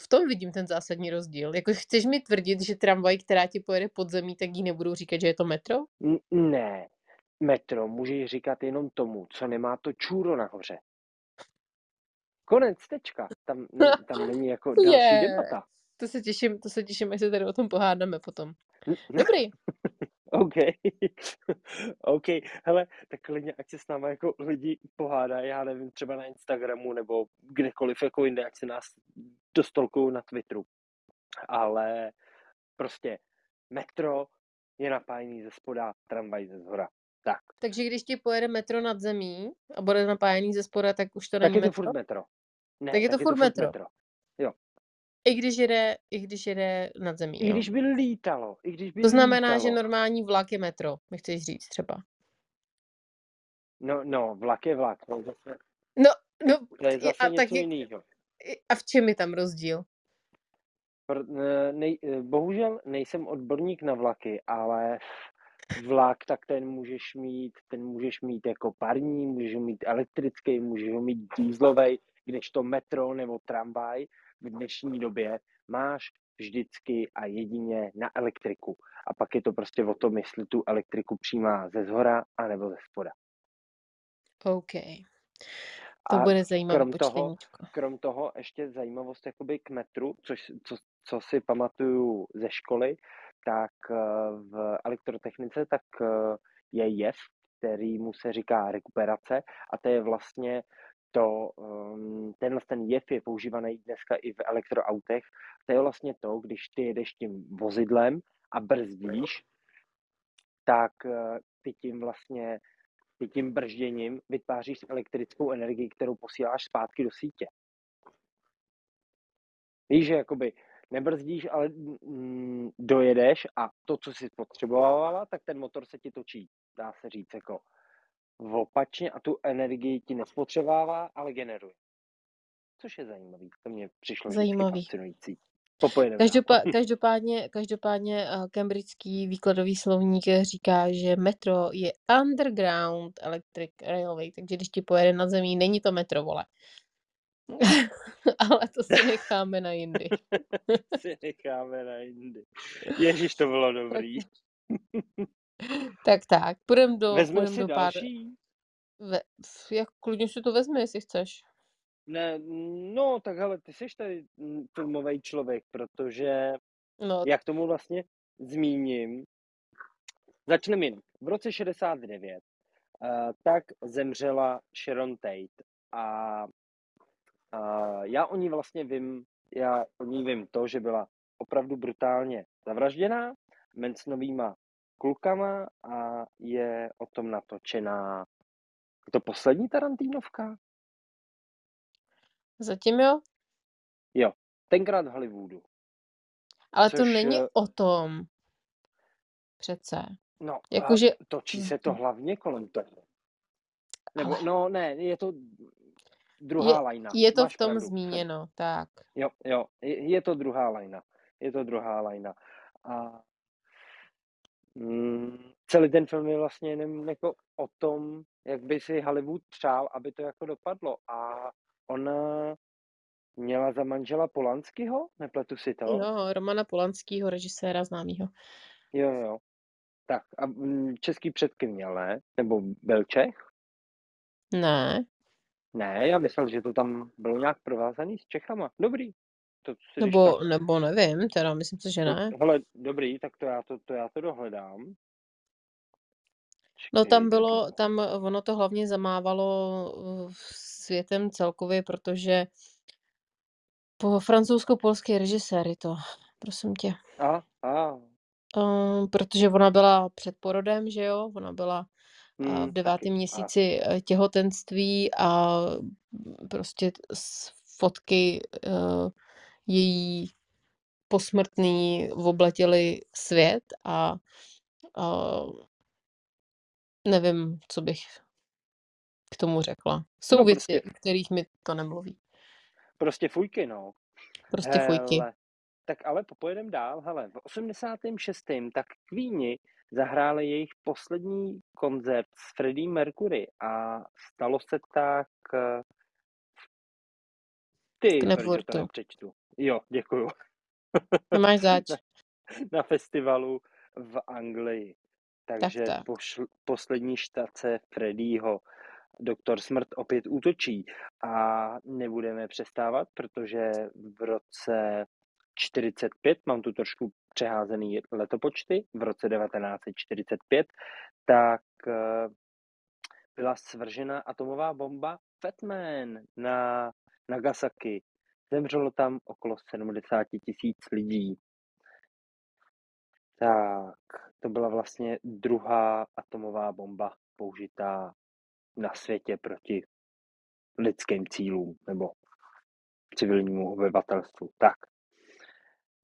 v tom vidím ten zásadní rozdíl. Jako chceš mi tvrdit, že tramvaj, která ti pojede pod zemí, tak jí nebudou říkat, že je to metro? Ne. Metro můžeš říkat jenom tomu, co nemá to čůro nahoře. Konec, tečka. Tam, ne, tam není jako další yeah. debata. To se těším, to se těším, až se tady o tom pohádáme potom. Dobrý. OK. OK. Hele, tak klidně, ať se s náma jako lidi pohádají, já nevím, třeba na Instagramu nebo kdekoliv jako jinde, ať se nás dostolkují na Twitteru. Ale prostě metro je napájený ze spoda, tramvaj ze zhora. Tak. Takže když ti pojede metro nad zemí a bude napájený ze spoda, tak už to tak není je to metro? furt metro. Ne, tak je to tak furt, je to metro. metro. Jo. I když jede, i když jede nad zemí, I jo? když by lítalo. I když by to znamená, lítalo. že normální vlak je metro, mi chceš říct třeba. No, no, vlak je vlak. No, no, no to je zase a něco taky, jiného. A v čem je tam rozdíl? Nej, bohužel nejsem odborník na vlaky, ale vlak, tak ten můžeš mít, ten můžeš mít jako parní, můžeš mít elektrický, můžeš ho mít dýzlový, kdežto metro nebo tramvaj v dnešní době máš vždycky a jedině na elektriku. A pak je to prostě o tom, jestli tu elektriku přijímá ze zhora anebo ze spoda. OK. To a bude zajímavé krom toho, krom toho ještě zajímavost jakoby k metru, což, co, co si pamatuju ze školy, tak eh, v elektrotechnice tak eh, je jev, který mu se říká rekuperace a to je vlastně to, um, tenhle ten jev je používaný dneska i v elektroautech. To je vlastně to, když ty jedeš tím vozidlem a brzdíš, tak eh, ty tím vlastně ty tím bržděním vytváříš elektrickou energii, kterou posíláš zpátky do sítě. Víš, že jakoby nebrzdíš, ale mm, dojedeš a to, co jsi potřebovala, tak ten motor se ti točí, dá se říct, jako opačně a tu energii ti nespotřebává, ale generuje. Což je zajímavý, to mě přišlo Zajímavý. fascinující. Popojedeme Každopá, každopádně, každopádně cambridgeský výkladový slovník říká, že metro je underground electric railway, takže když ti pojede na zemí, není to metro, vole. Ale to si necháme na jindy. si necháme na jindy. Ježíš, to bylo dobrý. tak tak, půjdeme do, půjdem do pár... další? Ve, jak klidně si to vezme, jestli chceš. Ne, no, tak hele, ty jsi tady filmový člověk, protože No, jak tomu vlastně zmíním, začneme jinak. V roce 69 uh, tak zemřela Sharon Tate a uh, já o ní vlastně vím, já o ní vím to, že byla opravdu brutálně zavražděná Mansonovýma klukama a je o tom natočená je to poslední Tarantínovka? Zatím jo. Jo, tenkrát v Hollywoodu. Ale to Což, není eh, o tom. Přece. No, Jakože... točí se to hlavně kolem toho. Nebo, Ale no ne, je to druhá je, lajna. je to Máš v tom pravdu. zmíněno, tak. Jo, jo, je, je to druhá lajna. Je to druhá lajna. A mm, celý ten film je vlastně jenom jako o tom, jak by si Hollywood přál, aby to jako dopadlo. A ona měla za manžela Polanského, nepletu si to? Jo, Romana Polanskýho, režiséra známýho. Jo, jo. Tak a mm, český předky měl, ne? Nebo byl Čech? Ne, Ne, já myslel, že to tam bylo nějak provázaný s Čechama. Dobrý. To nebo, tak... nebo nevím, teda myslím si, že ne. No, hele, dobrý, tak to já to, to já to dohledám. No tam bylo, tam ono to hlavně zamávalo uh, světem celkově, protože po francouzsko-polský režisér je to, prosím tě. A, a, Um, protože ona byla před porodem, že jo, ona byla hmm, v devátém taky. A, měsíci uh, těhotenství a prostě z fotky uh, její posmrtný obletěly svět a uh, nevím, co bych k tomu řekla. Jsou no věci, prostě, o kterých mi to nemluví. prostě fujky, no. Prostě fujky. Hele, tak ale popojedem dál. Hele, v 86. tak Queeni zahráli jejich poslední koncert s Freddie Mercury a stalo se tak eh, ty, K Nepvortu. nepřečtu. Jo, děkuju. Nemáš zač. na, na festivalu v Anglii. Tak Takže tak. pošl, poslední štace Freddieho. Doktor Smrt opět útočí a nebudeme přestávat, protože v roce 45, mám tu trošku přeházený letopočty, v roce 1945, tak eh, byla svržena atomová bomba Fatman na Nagasaki. Zemřelo tam okolo 70 tisíc lidí. Tak, to byla vlastně druhá atomová bomba použitá na světě proti lidským cílům nebo civilnímu obyvatelstvu. Tak.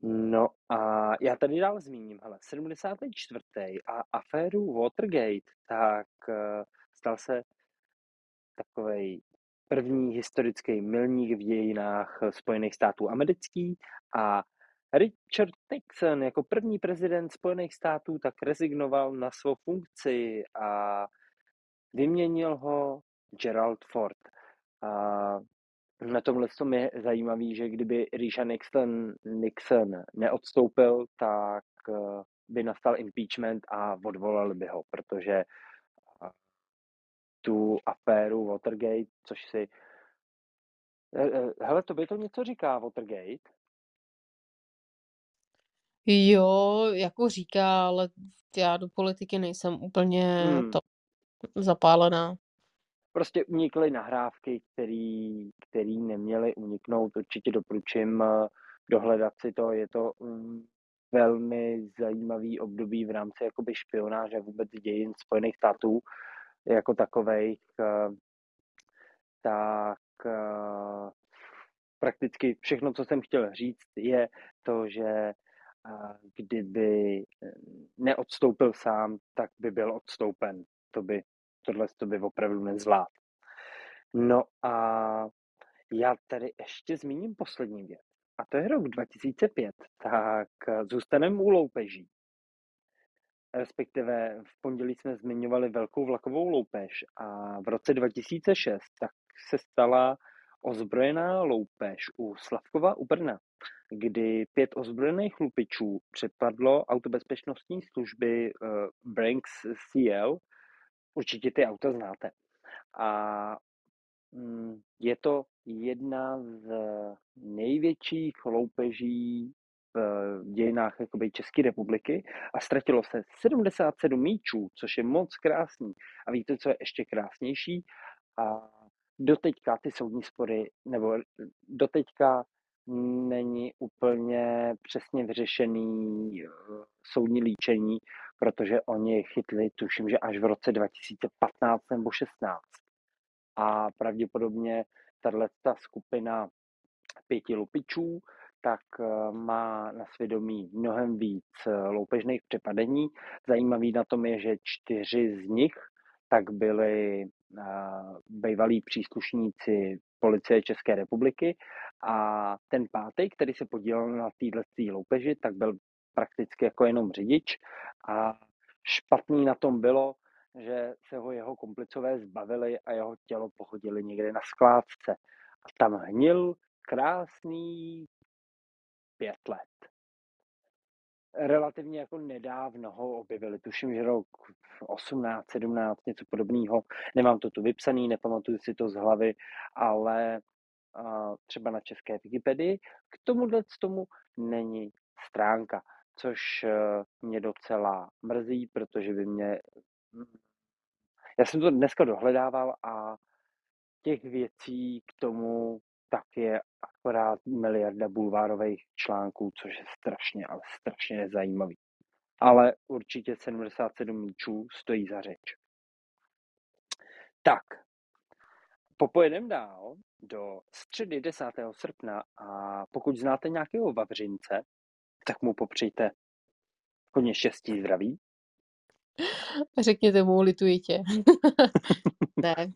No a já tady dál zmíním, hele, 74. a aféru Watergate, tak uh, stal se takový první historický milník v dějinách Spojených států amerických a Richard Nixon jako první prezident Spojených států tak rezignoval na svou funkci a vyměnil ho Gerald Ford. A na tomhle tom je zajímavý, že kdyby Richard Nixon, Nixon neodstoupil, tak eh, by nastal impeachment a odvolali by ho, protože eh, tu aféru Watergate, což si... Eh, hele, to by to něco říká, Watergate? Jo, jako říká, ale já do politiky nejsem úplně Hmm. to zapálená. Prostě unikly nahrávky, který, který neměly uniknout. Určitě doporučím eh, dohledat si to. Je to mm, velmi zajímavý období v rámci jakoby špionáže vůbec dějin Spojených států jako takových. eh, Tak eh, prakticky všechno, co jsem chtěl říct, je to, že kdyby neodstoupil sám, tak by byl odstoupen. To by tohle to by opravdu nezvládl. No a já tady ještě zmíním poslední věc. A to je rok 2005. Tak zůstaneme u loupeží. Respektive v pondělí jsme zmiňovali velkou vlakovou loupež a v roce 2006 tak se stala ozbrojená loupež u Slavkova u Brna, kdy pět ozbrojených lupičů přepadlo autobezpečnostní služby uh, Branks CL. Určitě ty auta znáte. A mm, je to jedna z největších loupeží v dějinách jakoby České republiky a ztratilo se 77 míčů, což je moc krásný. A víte, co je ještě krásnější? A doteďka ty soudní spory, nebo doteďka není úplně přesně vyřešený eh, soudní líčení, protože oni chytli, tuším, že až v roce 2015 nebo 16. A pravděpodobně tato skupina pěti lupičů tak eh, má na svědomí mnohem víc eh, loupežných přepadení. Zajímavý na tom je, že čtyři z nich tak byli bývalí příslušníci policie České republiky a ten pátý, který se podílel na této loupeži, tak byl prakticky jako jenom řidič a špatný na tom bylo, že se ho jeho komplicové zbavili a jeho tělo pochodili někde na skládce. A tam hnil krásný pět let relativně jako nedávno ho objevili, tuším, že rok 18, 17, něco podobného. Nemám to tu vypsaný, nepamatuju si to z hlavy, ale třeba na české Wikipedii k tomuhle tomu není stránka, což uh, mě docela mrzí, protože by mě... Já jsem to dneska dohledával a těch věcí k tomu tak je akorát miliarda bulvárových článků, což je strašně, ale strašně nezajímavý. Ale určitě 77 míčů stojí za řeč. Tak, popojedeme dál do středy 10. srpna a pokud znáte nějakého Vavřince, tak mu popřejte hodně štěstí, zdraví. Řekněte mu, lituji tě. ne.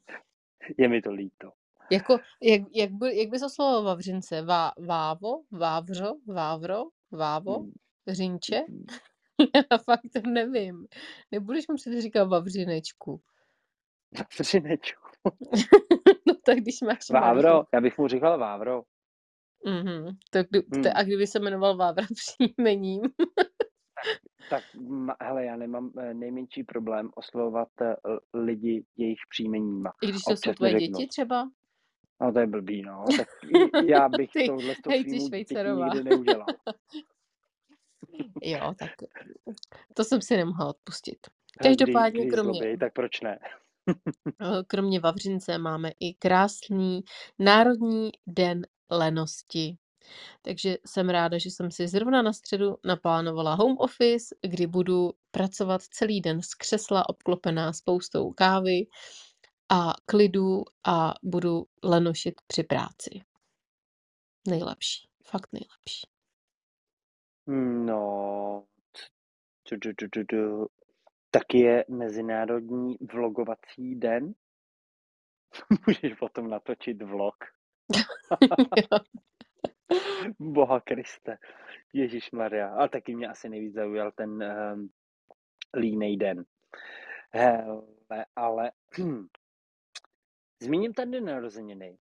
Je mi to líto. Jako, jak, jak, by, jak by se slovo Vavřince? Vá, vávo? Vávřo? Vávro? Vávo? Hmm. Řinče? Hmm. Já fakt to nevím. Nebudeš muset říkat Vavřinečku. Vavřinečku. no tak když máš Vávro, máš... já bych mu říkal Vávro. Mm-hmm. Tak, hmm. a kdyby se jmenoval Vávra příjmením? tak, hele, já nemám eh, nejmenší problém oslovovat eh, lidi jejich příjmeníma. I když to jsou tvoje děti třeba? No to je blbý, no. Tak já bych ty, tohle to hej, ty nikdy neudělal. jo, tak to jsem si nemohla odpustit. Každopádně kdy kromě... Zlobí, tak proč ne? Kromě Vavřince máme i krásný Národní den lenosti. Takže jsem ráda, že jsem si zrovna na středu naplánovala home office, kdy budu pracovat celý den z křesla obklopená spoustou kávy a klidu a budu lenošit při práci. Nejlepší. Fakt nejlepší. No, tak je Mezinárodní vlogovací den. Můžeš potom natočit vlog. Boha Kriste. Ježíš Maria. A taky mě asi nejvíc zaujal ten um, línej den. Hele, ale Zmíním tady narozeniny,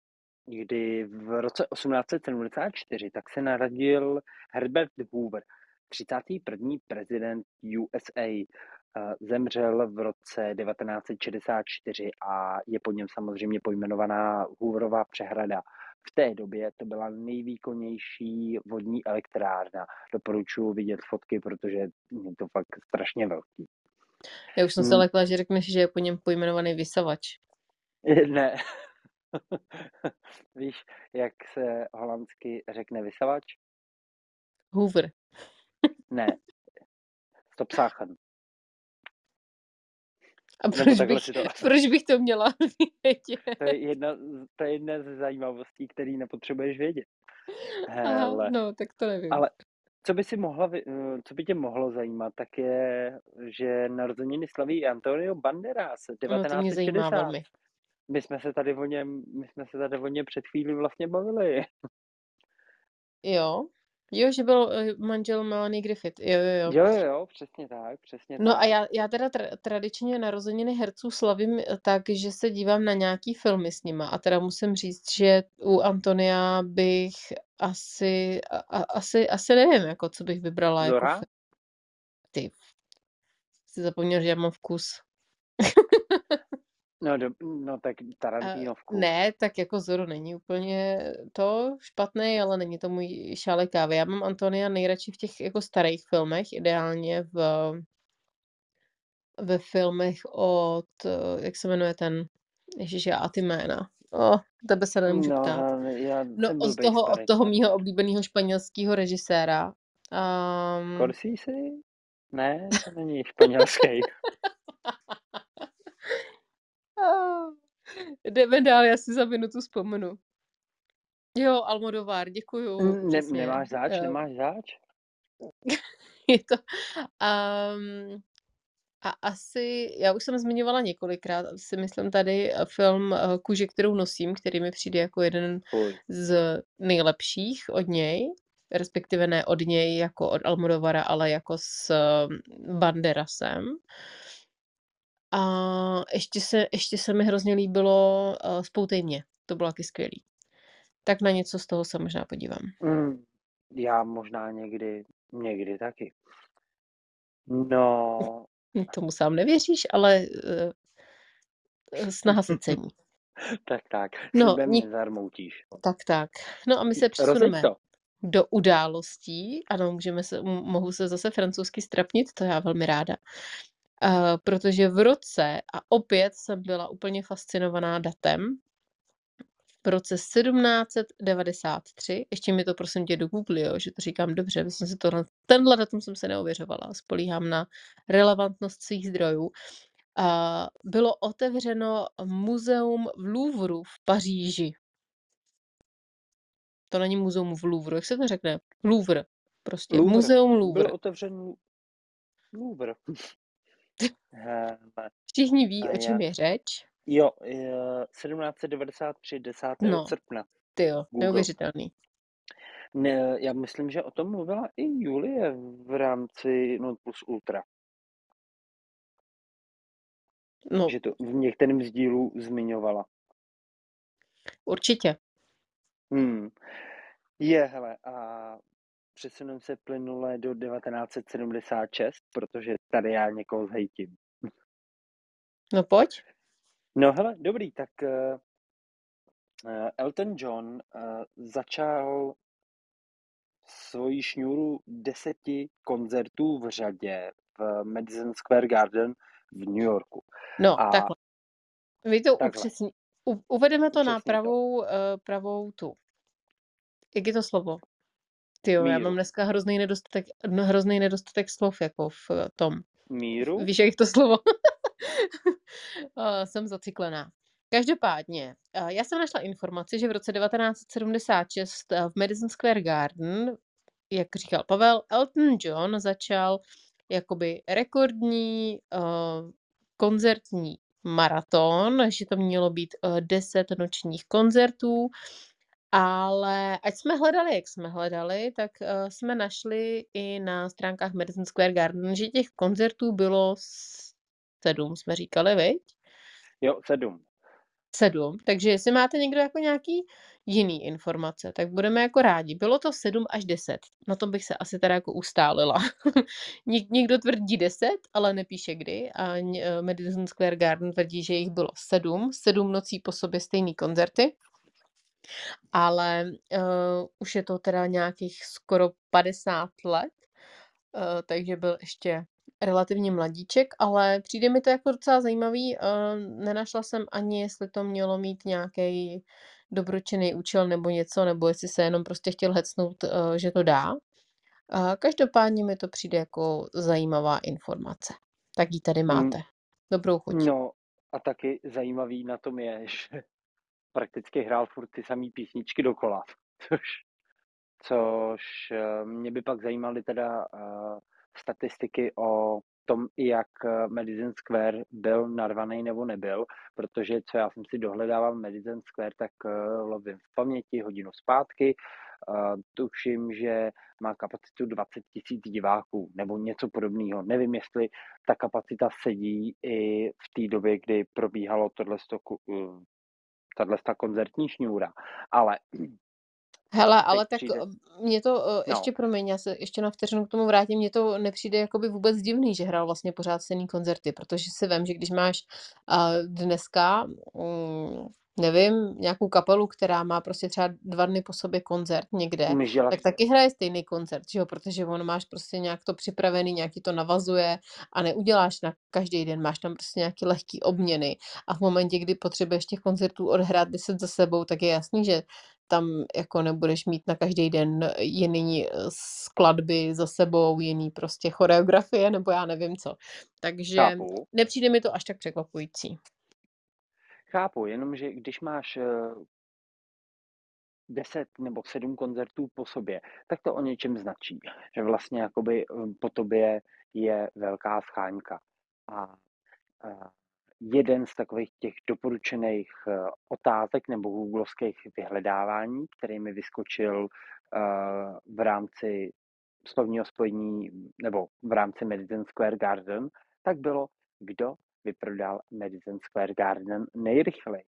kdy v roce 1874 tak se narodil Herbert Hoover, 31. prezident USA. Zemřel v roce 1964 a je po něm samozřejmě pojmenovaná Hooverová přehrada. V té době to byla nejvýkonnější vodní elektrárna. Doporučuji vidět fotky, protože je to fakt strašně velký. Já už jsem se hmm. lekla, že řekneš, že je po něm pojmenovaný vysavač. Ne. Víš, jak se holandsky řekne vysavač? Hoover. ne. Stopsáchen. A proč bych, to... proč bych to měla vědět? To je jedna, to je jedna ze zajímavostí, který nepotřebuješ vědět. Hele. Aha, no, tak to nevím. Ale co by si mohla, eh, co by tě mohlo zajímat, tak je, že narozeniny slaví Antonio Banderas No to 1960. My jsme se tady o něm, my jsme se tady o něm před chvílí vlastně bavili. Jo? Jo, že byl eh, manžel Melanie Griffith. Jo, jo, jo. Jo, jo, přesně tak, přesně No a tak. já, já teda tra- tradičně narozeniny herců slavím eh, tak, že se dívám na nějaký filmy s nima a teda musím říct, že u Antonia bych asi, a, asi, asi nevím, jako co bych vybrala jako Zora? fi- ty. Jsi zapomněl, že já mám vkus. No, do, no tak A Tarantino vkus. ne, tak jako Zoro není úplně to špatný, ale není to můj šálek kávy. Já mám Antonia nejradši v těch jako starých filmech, ideálně v, ve filmech od, eh, jak se jmenuje ten, ježiš, já a ty jména. O, tebe se nemůžu No, ptát. já No, od toho, od toho mýho oblíbeného španělského režiséra. Um, Corsisi? Ne, to není španělský. jdeme dál, já si za minutu vzpomenu. Jo, Almodovar, děkuju, Ne, přesně. nemáš zač, Eh, nemáš zač? je to, um, a asi, já už jsem zmiňovala několikrát, si myslím tady eh, film eh, Kůže, kterou nosím, který mi přijde jako jeden z nejlepších od něj, respektive ne od něj jako od Almodovara, ale jako s Banderasem. A ještě se, ještě se mi hrozně líbilo uh, Spoutej mě, to bylo taky skvělý. Tak na něco z toho se možná podívám. Mm, já možná někdy, někdy taky. No, Tomu sám nevěříš, ale uh, snaha se cení. tak tak, No, slibem nik- nezarmoutíš. Tak, tak. No a my se přesuneme do událostí. Ano, můžeme se, mohu se zase francouzsky strapnit, to já velmi ráda. Uh, protože v roce, a opět jsem byla úplně fascinovaná datem, v roce 1793, ještě mi to prosím tě do Google, jo, že to říkám dobře, myslím si to, tenhle datum jsem se neověřovala, spolíhám na relevantnost svých zdrojů. A bylo otevřeno muzeum v Louvru v Paříži. To není muzeum v Louvru, jak se to řekne? Louvre. Prostě Louvre. muzeum Byl Louvre. otevřen Louvre. Hele, Všichni ví, o čem je řeč. Jo, je 1793, 10. No. srpna. Ty jo, Google. neuvěřitelný. Ne, já myslím, že o tom mluvila i Julie v rámci Not Plus Ultra. No, Že to v některém z dílů zmiňovala. určitě. Hmm. Je, hele, a přesuneme se plynule do 1976, protože tady já někoho zhejtím. No pojď. No hele, dobrý, tak uh, Elton John uh, začal svoji šňůru deseti koncertů v řadě v Madison Square Garden v New Yorku. No, A- takhle. Vy to Takhle. upřesní. U, uvedeme to na Upřesni to. pravou, uh, pravou tu. Jak je to slovo? Ty jo, já mám dneska hrozný nedostatek, no, hrozný nedostatek slov jako v eh, tom. Míru? Víš, jak to slovo? uh, jsem zaciklená. Každopádně, uh, já jsem našla informaci, že v roce 1976 uh, v Madison Square Garden, jak říkal Pavel, Elton John začal jakoby rekordní uh, koncertní maraton, že to mělo být uh, 10 nočních koncertů, ale ať jsme hledali, jak jsme hledali, tak uh, jsme našli i na stránkách Madison Square Garden, že těch koncertů bylo sedm, jsme říkali, viď? Jo, sedm. Sedm. Takže jestli máte někdo jako nějaký jiný informace, tak budeme jako rádi. Bylo to sedm až deset. Na tom bych se asi teda jako ustálila. Nik- Někdo tvrdí deset, ale nepíše kdy. A eh, Madison Square Garden tvrdí, že jich bylo sedm. Sedm nocí po sobě stejný koncerty. Ale uh, už je to teda nějakých skoro 50 let, uh, takže byl ještě relativně mladíček, ale přijde mi to jako docela zajímavý. Uh, nenašla jsem ani, jestli to mělo mít nějaký dobročinný účel nebo něco, nebo jestli se jenom prostě chtěl hecnout, uh, že to dá. Uh, každopádně mi to přijde jako zajímavá informace. Tak ji tady Mm. máte. Dobrou chuť. No a taky zajímavý na tom je, že prakticky hrál furt ty samý písničky dokola, což, což eh, mě by pak zajímaly teda uh, statistiky o tom, jak Madison Square byl narvaný nebo nebyl, protože co já jsem si dohledával Madison Square, tak uh, lovím v paměti hodinu zpátky, uh, tuším, že má kapacitu 20 tisíc diváků nebo něco podobného. Nevím, jestli ta kapacita sedí i v té době, kdy probíhalo tohle tahle koncertní šňůra, ale Hele, ale tak přijde... mě to, no. ještě promiň, já se ještě na vteřinu k tomu vrátím, mně to nepřijde jakoby vůbec divný, že hrál vlastně pořád stejný koncerty, protože si vím, že když máš uh, dneska um, nevím, nějakou kapelu, která má prostě třeba dva dny po sobě koncert někde, tak taky hraje stejný koncert, že jo? protože on máš prostě nějak to připravený, nějaký to navazuje a neuděláš na každý den, máš tam prostě nějaký lehký obměny a v momentě, kdy potřebuješ těch koncertů odhrát 10 za sebou, tak je jasný, že tam jako nebudeš mít na každý den jiný skladby za sebou, jiný prostě choreografie, nebo já nevím co. Takže Chápu. nepřijde mi to až tak překvapující. Chápu, jenomže když máš 10 eh, nebo 7 koncertů po sobě, tak to o něčem značí, že vlastně jakoby eh, po tobě je velká scháňka. A eh, jeden z takových těch doporučených otázek nebo googlovských vyhledávání, který mi vyskočil v rámci slovního spojení nebo v rámci Madison Square Garden, tak bylo, kdo vyprodal Madison Square Garden nejrychleji.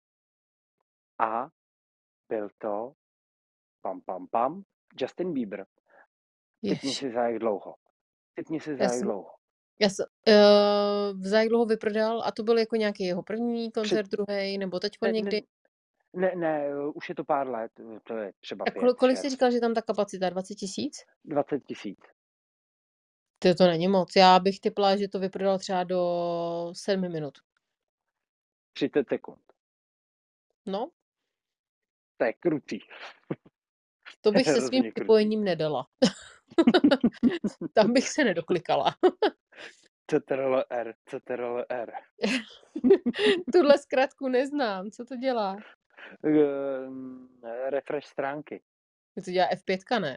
A byl to pam pam pam Justin Bieber. Typni si za jak dlouho. Typni si za jak dlouho. Já jsem, uh, za jak dlouho vyprodal a to byl jako nějaký jeho první koncert, Před... druhý, nebo teď ne, někdy? Ne, ne, už je to pár let, to je třeba A kolik, kolik jsi říkal, že tam ta kapacita? 20 tisíc? 20 tisíc. To, to není moc. Já bych typla, že to vyprodal třeba do sedmi minut. 30 sekund. No. To je krutý. To bych se svým připojením nedala. Tam bych se nedoklikala. CTRL R, CTRL R. Tuhle zkratku neznám. Co to dělá? Uh, refresh stránky. To dělá F5, ne?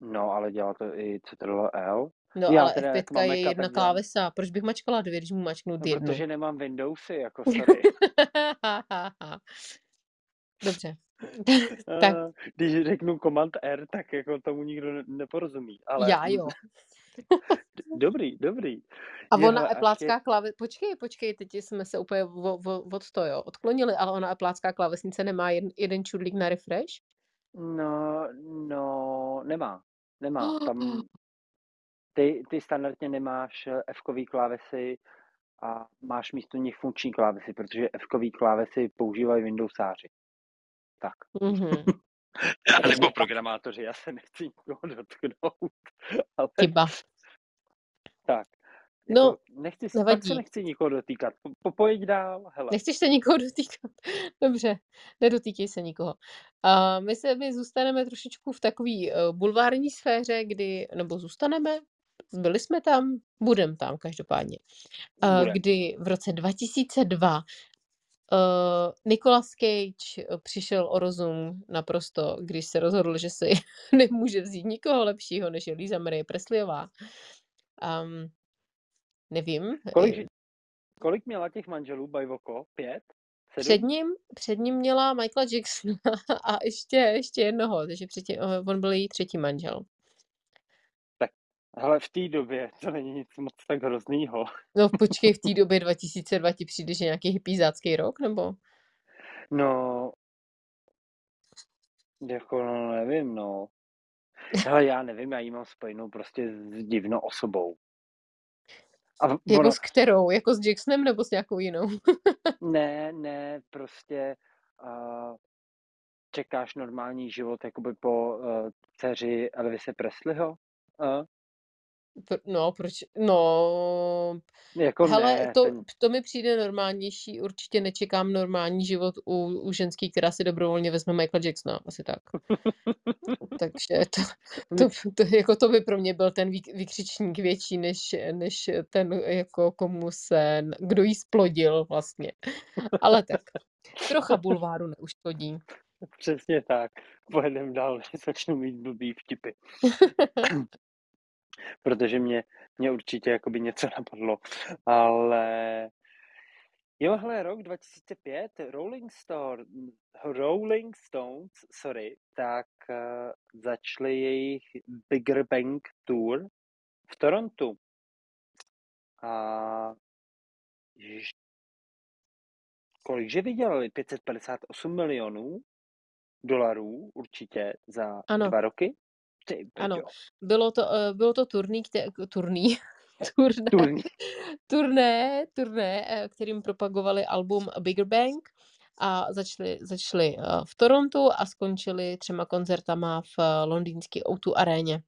No, ale dělá to i Ctrl L. No, Já ale F5 je jedna klávesa. Proč bych mačkala dvě, když mu mačknu no, jednu? protože nemám Windowsy, jako sorry. Dobře. tak. Když řeknu Command R, tak jako tomu nikdo neporozumí. Ale... Já jo. dobrý, dobrý. A ona jo, eplácká je... kláve... Počkej, počkej, teď jsme se úplně od to, jo, odklonili, ale ona eplácká klávesnice nemá jeden, jeden čudlík na refresh? No, no, nemá. Nemá. Tam ty, ty standardně nemáš eh, F-kový klávesy a máš místo nich funkční klávesy, protože F-kový klávesy používají Windowsáři. Tak. Mm-hmm. Nebo programátoři, já se nechci nikoho dotknout. Ale... Chyba. Tak. No, jako, nechci, nevadí. se nechci nikoho dotýkat. Po, pojď dál, hele. Nechceš se nikoho dotýkat? Dobře, nedotýkej se nikoho. Uh, my se my zůstaneme trošičku v takové uh, bulvární sféře, kdy, nebo zůstaneme, byli jsme tam, budem tam každopádně, uh, Bude. kdy v roce 2002 Uh, Nicolas Cage přišel o rozum naprosto, když se rozhodl, že si nemůže vzít nikoho lepšího, než je Lisa Marie Presleyová. Um, Nevím. Kolik, kolik měla těch manželů Bajvoko? Pět? Sedm? Před ním, před ním měla Michaela Jacksona a ještě, ještě jednoho, takže předtím, eh, on byl její třetí manžel. Tak, ale v té době to není nic moc tak hroznýho. No počkej, v té době 2002 ti přijde, že nějaký hypízácký rok, nebo? No, jako no, nevím, no. Ale já nevím, já jí mám spojenou prostě s divnou osobou. A jako ono... s kterou? Jako s Jacksonem nebo s nějakou jinou? ne, ne, prostě uh, čekáš normální život jakoby po uh, dceři Elvise Presleyho? Uh? No, proč? No, jako hele, ne, to, ten... to mi přijde normálnější. Určitě nečekám normální život u, u ženský, která si dobrovolně vezme Michael Jacksona, asi tak. Takže to, to, to, jako to by pro mě byl ten vykřičník větší, než, než ten, jako komu se, kdo jí splodil vlastně. Ale tak, trocha bulváru neuškodí. Přesně tak. Pojedeme dál, než začnu mít blbý vtipy. Protože mě, mě určitě jakoby něco napadlo. Ale jo, hele, rok 2005, Rolling, Stone, Rolling Stones, sorry, tak uh, začali jejich Bigger Bang Tour v Torontu. A ježiš, kolikže vydělali? 558 milionů dolarů určitě za Ano. dva roky? Ty Ano, bylo to, eh, bylo to turný, kte, turný, turné, Turný. turné, turné, eh, kterým propagovali album Bigger Bang a začali, začali eh, v Torontu a skončili třema koncertama v londýnské O2 aréně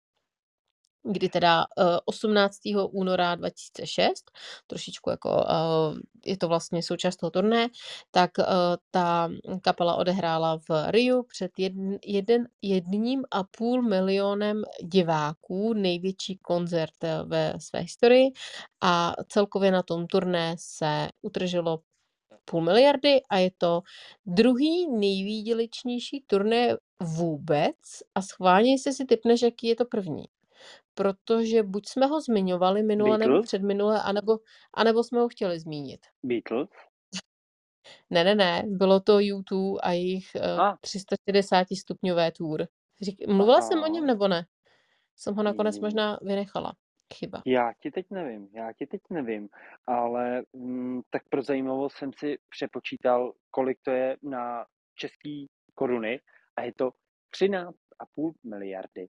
kdy teda eh, 18. února 2006, trošičku jako eh, je to vlastně součást toho turné, tak eh, ta kapela odehrála v Riu před jedn, jeden, jedním a půl milionem diváků, největší koncert eh, ve své historii a celkově na tom turné se utržilo půl miliardy a je to druhý nejvýdělečnější turné vůbec a schválně se si typneš, jaký je to první. Protože buď jsme ho zmiňovali minule nebo Beatles? předminule, anebo, anebo jsme ho chtěli zmínit. Beatles? Ne, ne, ne, bylo to U2 a jejich uh, A, 360 stupňové tour. Řík, mluvila jsem o aha. něm nebo ne? Jsem ho nakonec Mm, možná vynechala. Chyba. Já ti teď nevím, já ti teď nevím, ale mm, tak pro zajímavost jsem si přepočítal, kolik to je na český koruny a je to 13,5 miliardy.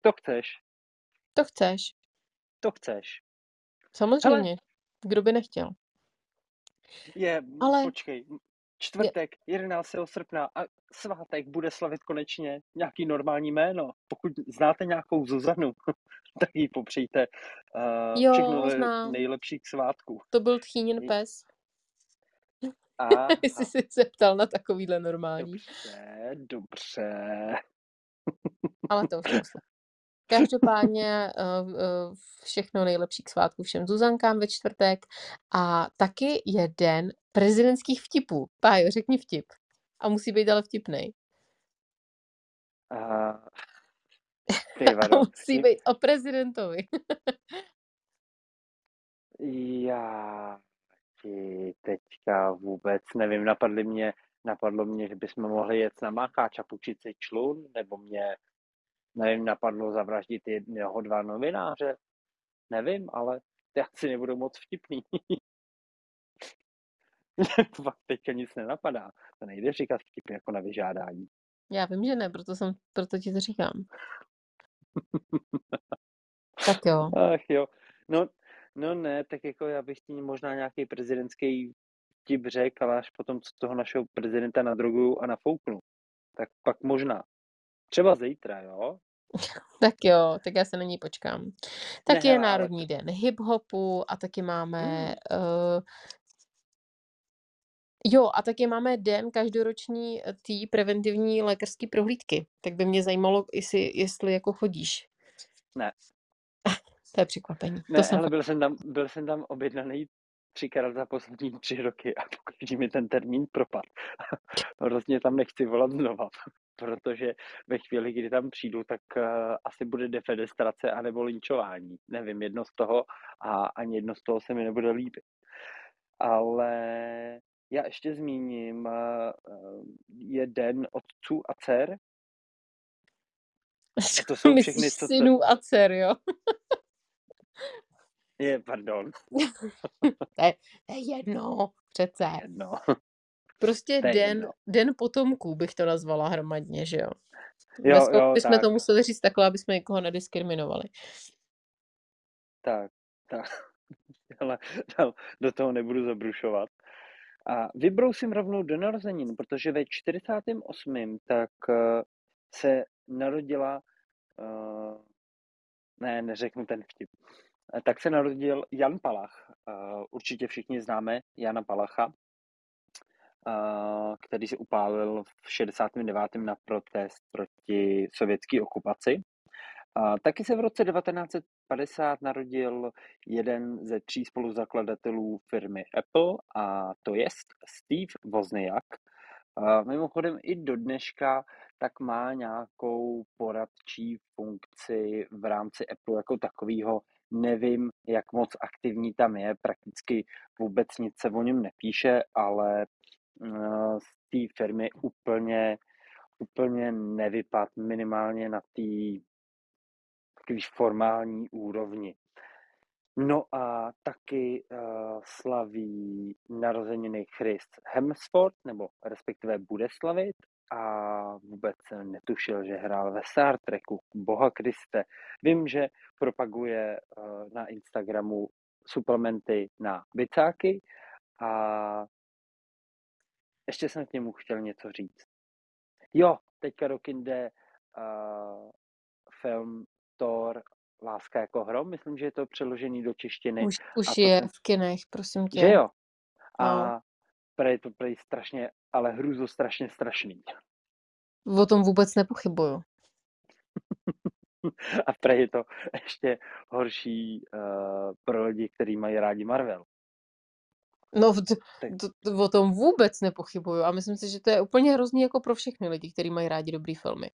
To chceš, To chceš. to chceš. Samozřejmě. Kdo by nechtěl. je, Ale počkej, je, čtvrtek, 11. srpna a svátek bude slavit konečně nějaký normální jméno. Pokud znáte nějakou Zuzanu, tak jí popřejte uh, všechno jo, le- znám. nejlepší k svátku. To byl tchýnin pes. Jestli Aha, jsi se ptal na takovýhle normální. dobře, dobře. Ale to už. Každopádně uh, uh, všechno nejlepší k svátku všem Zuzankám ve čtvrtek. A taky je den prezidentských vtipů. Pájo, řekni vtip. A musí být ale vtipnej. Uh, ty A vado, musí být o prezidentovi. já ti teďka vůbec nevím, napadly mě, napadlo mě, že bychom mohli jet na Mákáč a půjčit si člun, nebo mě, nevím, napadlo zavraždit jednoho dva novináře, nevím, ale ty asi nebudou moc vtipný. Fakt teďka nic nenapadá. To nejde říkat vtipy jako na vyžádání. Já vím, že ne, proto, jsem, proto ti to říkám. Tak jo. Ach jo, no, no ne, tak jako já bych ti možná nějaký prezidentský vtip řekl, ale až potom, co toho našeho prezidenta nadroguju a nafouknu. Tak pak možná. Třeba zítra, jo? Tak jo, tak já se na ní počkám. Ne, Taky je hele, ale Národní den hip-hopu a taky máme... hmm, Uh, jo, a taky máme den každoroční eh, tý preventivní lékařské prohlídky. Tak by mě zajímalo, jestli, jestli jako chodíš. ne, To je překvapení. To ne, jsem hele, fakt... byl jsem tam, byl jsem tam objednaný třikrát za poslední tři roky a pokaždý mi ten termín propad. Hrozně tam nechci volat znova, protože ve chvíli, kdy tam přijdu, tak uh, asi bude defenestrace anebo linčování. Nevím, jedno z toho a ani jedno z toho se mi nebude líbit. Ale já ještě zmíním, uh, je den otců a dcer. A to jsou všechny, co synů a dcer, jo? Je, pardon, to, je, to je jedno, přece. jedno. Prostě To je den, jedno. den potomků bych to nazvala hromadně, že jo? Jo, toho jo, bychom tak, to museli říct takhle, aby jsme někoho nediskriminovali. tak, tak. Ale do, do toho nebudu zabrušovat. A vybrousím rovnou do narozenin, protože ve 48. tak uh, se narodila, uh, ne, neřeknu ten vtip, Eh, tak se narodil Jan Palach. Uh, určitě všichni známe Jana Palacha, uh, který se upálil v 69. na protest proti sovětské okupaci. Taky se v roce 1950 narodil jeden ze tří spoluzakladatelů firmy Apple a to je Steve Wozniak. Mimochodem i do dneška tak má nějakou poradčí funkci v rámci Apple jako takového. Nevím, jak moc aktivní tam je, prakticky vůbec nic se o něm nepíše, ale uh, z té firmy úplně, úplně nevypad, minimálně na té formální úrovni. No a taky uh, slaví narozeniny Chris Hemsworth, nebo respektive bude slavit a vůbec netušil, že hrál ve Star Treku. Boha Kriste. Vím, že propaguje uh, na Instagramu suplementy na bicáky a ještě jsem k němu chtěl něco říct. Jo, teďka do kinde uh, film Thor Láska jako hrom, myslím, že je to přeložený do češtiny. Už, už je jsem... v kinech, prosím tě. Že jo? A No. prej to prej strašně, ale hruzo strašně strašný. O tom vůbec nepochybuju. A prej je to ještě horší uh, pro lidi, kteří mají rádi Marvel. No, t- Tak t- o tom vůbec nepochybuju a myslím si, že to je úplně hrozný jako pro všechny lidi, kteří mají rádi dobrý filmy.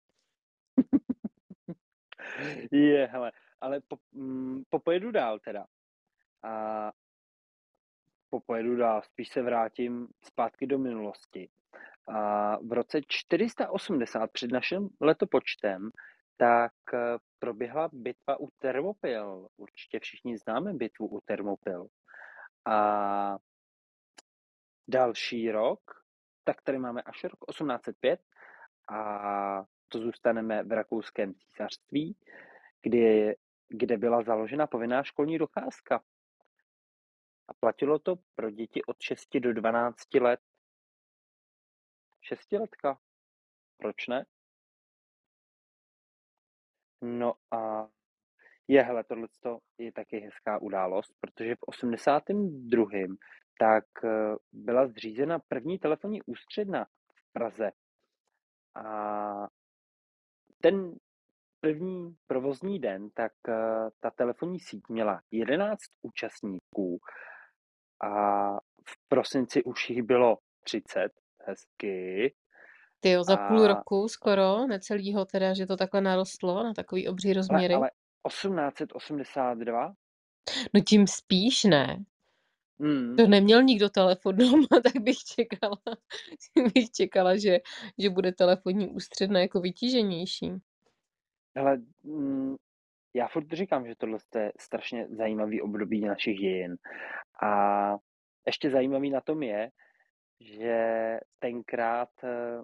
je, hele, ale po, mm, popojedu dál teda. A popojedu dál, spíš se vrátím zpátky do minulosti. A v roce 480 před naším letopočtem tak eh, proběhla bitva u Termopil. Určitě všichni známe bitvu u Termopil. A další rok, tak tady máme až rok 1805 a to zůstaneme v rakouském císařství, kde, kde byla založena povinná školní docházka. A platilo to pro děti od 6 do 12 let. Šestiletka. Proč ne? No a je, hele, tohle je taky hezká událost, protože v 82. tak eh, byla zřízena první telefonní ústředna v Praze. A ten první provozní den, tak eh, ta telefonní síť měla 11 účastníků a v prosinci už jich bylo 30, hezky. Ty jo, za půl A roku skoro, necelýho teda, že to takhle narostlo na takový obří ale, rozměry. ale 1882? No tím spíš ne. Hmm. To neměl nikdo telefon doma, tak bych čekala, bych čekala, že, že bude telefonní ústředna jako vytíženější. Hele, mm, já furt říkám, že tohle je strašně zajímavý období našich dějin. A ještě zajímavý na tom je, že tenkrát eh,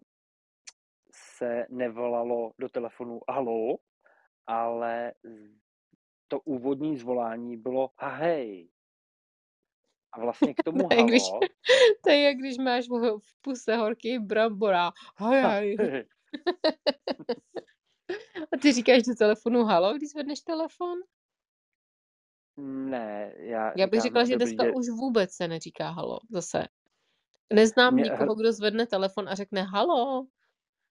se nevolalo do telefonu halo, ale to úvodní zvolání bylo hej. A vlastně k tomu To je, když, halo, to je, jak když máš v puse horký brambora. Ha, hej. hej, A ty říkáš do telefonu halo, když zvedneš telefon? Ne, já Já bych říkám, řekla, že dobrý, dneska že už vůbec se neříká halo, zase. Neznám mě, nikoho, kdo zvedne telefon a řekne halo.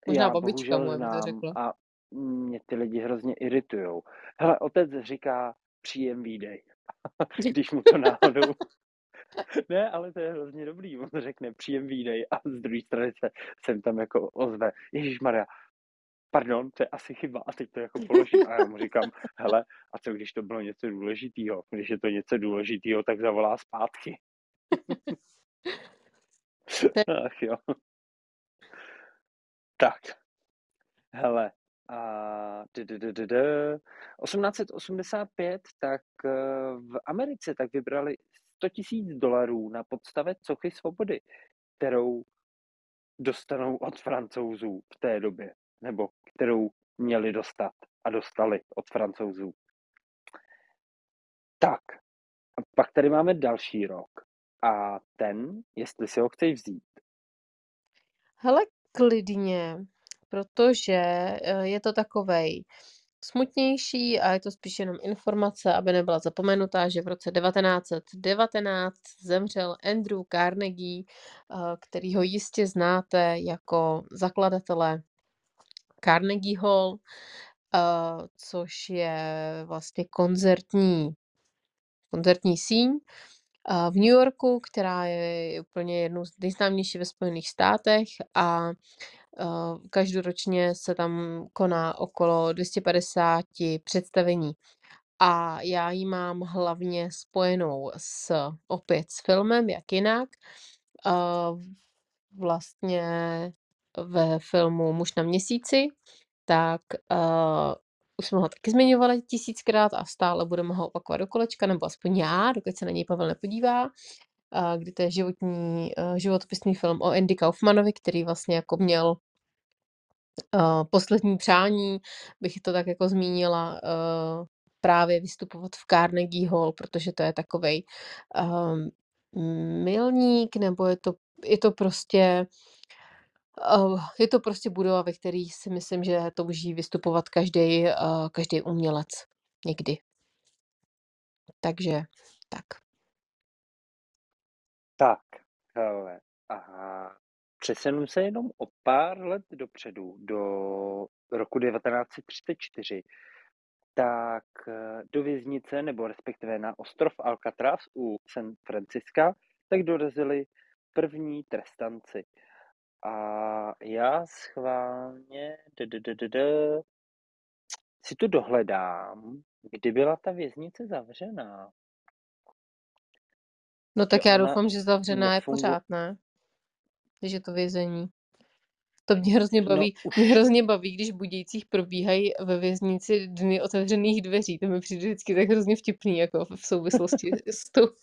Možná já babička by to řekla. a mě ty lidi hrozně iritujou. Hele, otec říká příjem výdej, když mu to náhodou Ne, ale to je hrozně dobrý. On řekne příjem výdej a z druhé strany se sem tam jako ozve. Ježíš Maria, pardon, to je asi chyba a teď to jako položí. A já mu říkám, hele, a co když to bylo něco důležitého? Když je to něco důležitého, tak zavolá zpátky. Ach jo. Tak, hele, a d- d- d- d- d- 1885, tak eh, v Americe tak vybrali 100 tisíc dolarů na podstavec sochy svobody, kterou dostanou od francouzů v té době, nebo kterou měli dostat a dostali od francouzů. Tak, a pak tady máme další rok. A ten, jestli si ho chceš vzít. Hele, klidně, protože eh, je to takovej smutnější a je to spíš jenom informace, aby nebyla zapomenutá, že v roce 1919 zemřel Andrew Carnegie, eh, kterýho jistě znáte jako zakladatele Carnegie Hall, eh, což je vlastně koncertní, koncertní síň. v New Yorku, která je úplně jednou z nejznámějších ve Spojených státech a každoročně se tam koná okolo 250 představení. A já ji mám hlavně spojenou s opět s filmem, jak jinak. Vlastně ve filmu Muž na měsíci, tak uh, už jsme ho taky zmiňovali tisíckrát a stále budeme ho opakovat do kolečka, nebo aspoň já, dokud se na něj Pavel nepodívá, uh, kdy to je životní, uh, životopisný film o Andy Kaufmanovi, který vlastně jako měl uh, poslední přání, bych to tak jako zmínila, uh, právě vystupovat v Carnegie Hall, protože to je takovej um, milník, nebo je to, je to prostě Uh, je to prostě budova, ve které si myslím, že touží vystupovat každý, uh, každý umělec někdy. Takže tak. Tak, hele, aha. Přesunu se jenom o pár let dopředu, do roku 1934, tak eh, do věznice, nebo respektive na ostrov Alcatraz u San Franciska, tak dorazili první trestanci. A já schválně si tu dohledám, kdy byla ta věznice zavřená. No tak já doufám, že zavřená je pořád, ne? Když je to vězení. To mě hrozně no, baví. No, už... Mě hrozně baví, když budících probíhají ve věznici dny otevřených dveří. To mi přijde vždycky tak hrozně vtipný, jako v souvislosti s tou.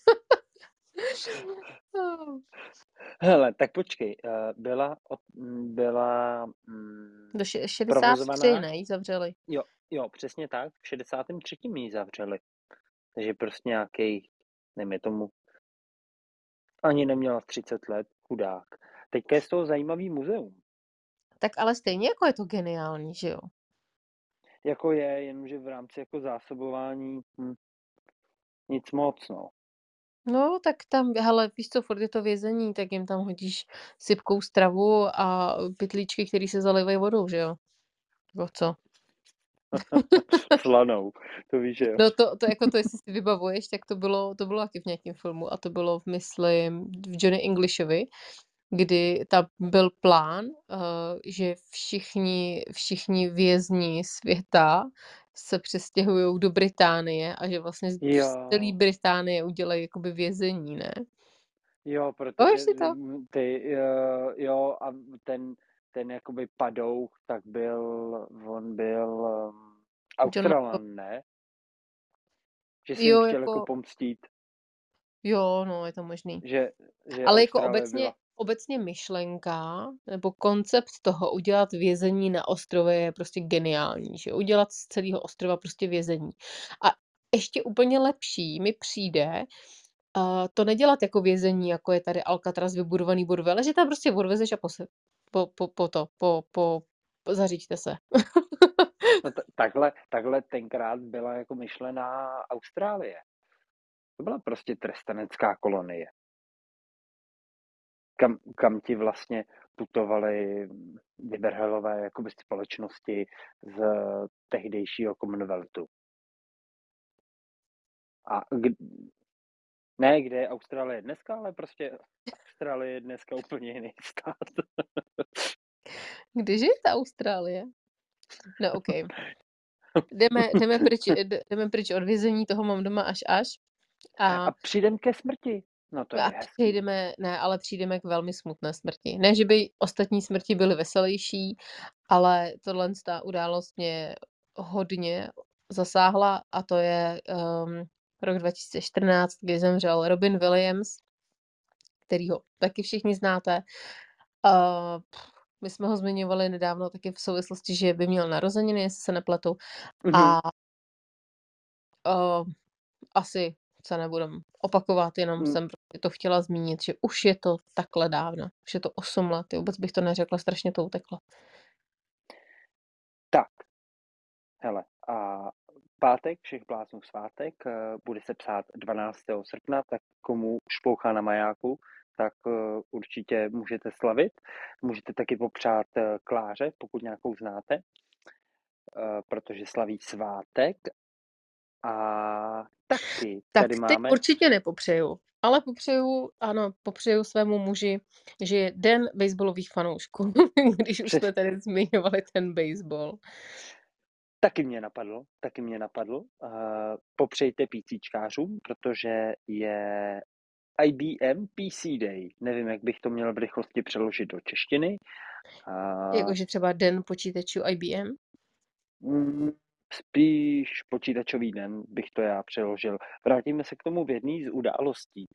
Hele, tak počkej, eh, byla, byla mm, Do 63, ne, jí zavřeli. Jo, jo, přesně tak, v 63. ji zavřeli. Takže prostě nějaký, nevím, tomu, ani neměla 30 let, chudák. Teďka je z toho zajímavý muzeum. Tak ale stejně jako je to geniální, že jo? Jako je, jenomže v rámci jako zásobování hm, nic moc, no. No, tak tam, hele, víš co, furt je to vězení, tak jim tam hodíš sypkou stravu a pytlíčky, které se zalévají vodou, že jo? Nebo co? Slanou, to víš, že jo. No to, to jako to, jestli si vybavuješ, tak to bylo, to bylo taky v nějakém filmu a to bylo, v, myslím, v Johnny Englishovi, kdy tam byl plán, uh, že všichni, všichni vězni světa se přestěhují do Británie a že vlastně z celé Británie udělají jakoby vězení, ne? Jo, protože to? ty, jo, jo, a ten, ten jakoby padouch, tak byl, on byl um, Australan, ne? Že si jo, chtěl jako... jako pomstít. Jo, no, je to možný. Že, že Ale jako obecně, byla... obecně myšlenka nebo koncept toho udělat vězení na ostrově je prostě geniální, že udělat z celého ostrova prostě vězení. A ještě úplně lepší mi přijde, uh, to nedělat jako vězení, jako je tady Alcatraz vybudovaný budovy, ale že tam prostě odvezeš a po, po, po, po to, po, po, po zaříďte se. no t- takhle, takhle tenkrát byla jako myšlená Austrálie. To byla prostě trestanecká kolonie. Kam, kam ti vlastně putovali vyberhelové jakoby společnosti z tehdejšího Commonwealthu. A k, ne, kde je Austrálie dneska, ale prostě Austrálie je dneska úplně jiný stát. Když je ta Austrálie? No, OK. Jdeme, jdeme, pryč, jdeme pryč od vězení, toho mám doma až až. A, a přijdeme ke smrti. No to je a přijdeme, ne, ale přijdeme k velmi smutné smrti. Ne, že by ostatní smrti byly veselější, ale tohle ta událost mě hodně zasáhla a to je um, rok 2014, kdy zemřel Robin Williams, kterýho taky všichni znáte. Uh, my jsme ho zmiňovali nedávno taky v souvislosti, že by měl narozeniny, jestli se nepletu. Mm-hmm. A uh, asi se nebudem opakovat, jenom hmm. jsem to chtěla zmínit, že už je to takhle dávno. Už je to 8 let, vůbec bych to neřekla, strašně to uteklo. Tak, hele, a pátek, všech bláznů svátek, eh, bude se psát 12. srpna, tak komu špouchá na majáku, tak eh, určitě můžete slavit. Můžete taky popřát eh, Kláře, pokud nějakou znáte, protože slaví svátek a taky tak tady máme... určitě nepopřeju. Ale popřeju, ano, popřeju svému muži, že je den baseballových fanoušků, když už jsme tady zmiňovali ten baseball. taky mě napadlo, taky mě napadlo. Uh, popřejte PCčkářům, protože je IBM PC Day. Nevím, jak bych to měl v rychlosti přeložit do češtiny. Uh, Jakože třeba den počítačů IBM. Spíš počítačový den bych to já přeložil. Vrátíme se k tomu v jedné z událostí.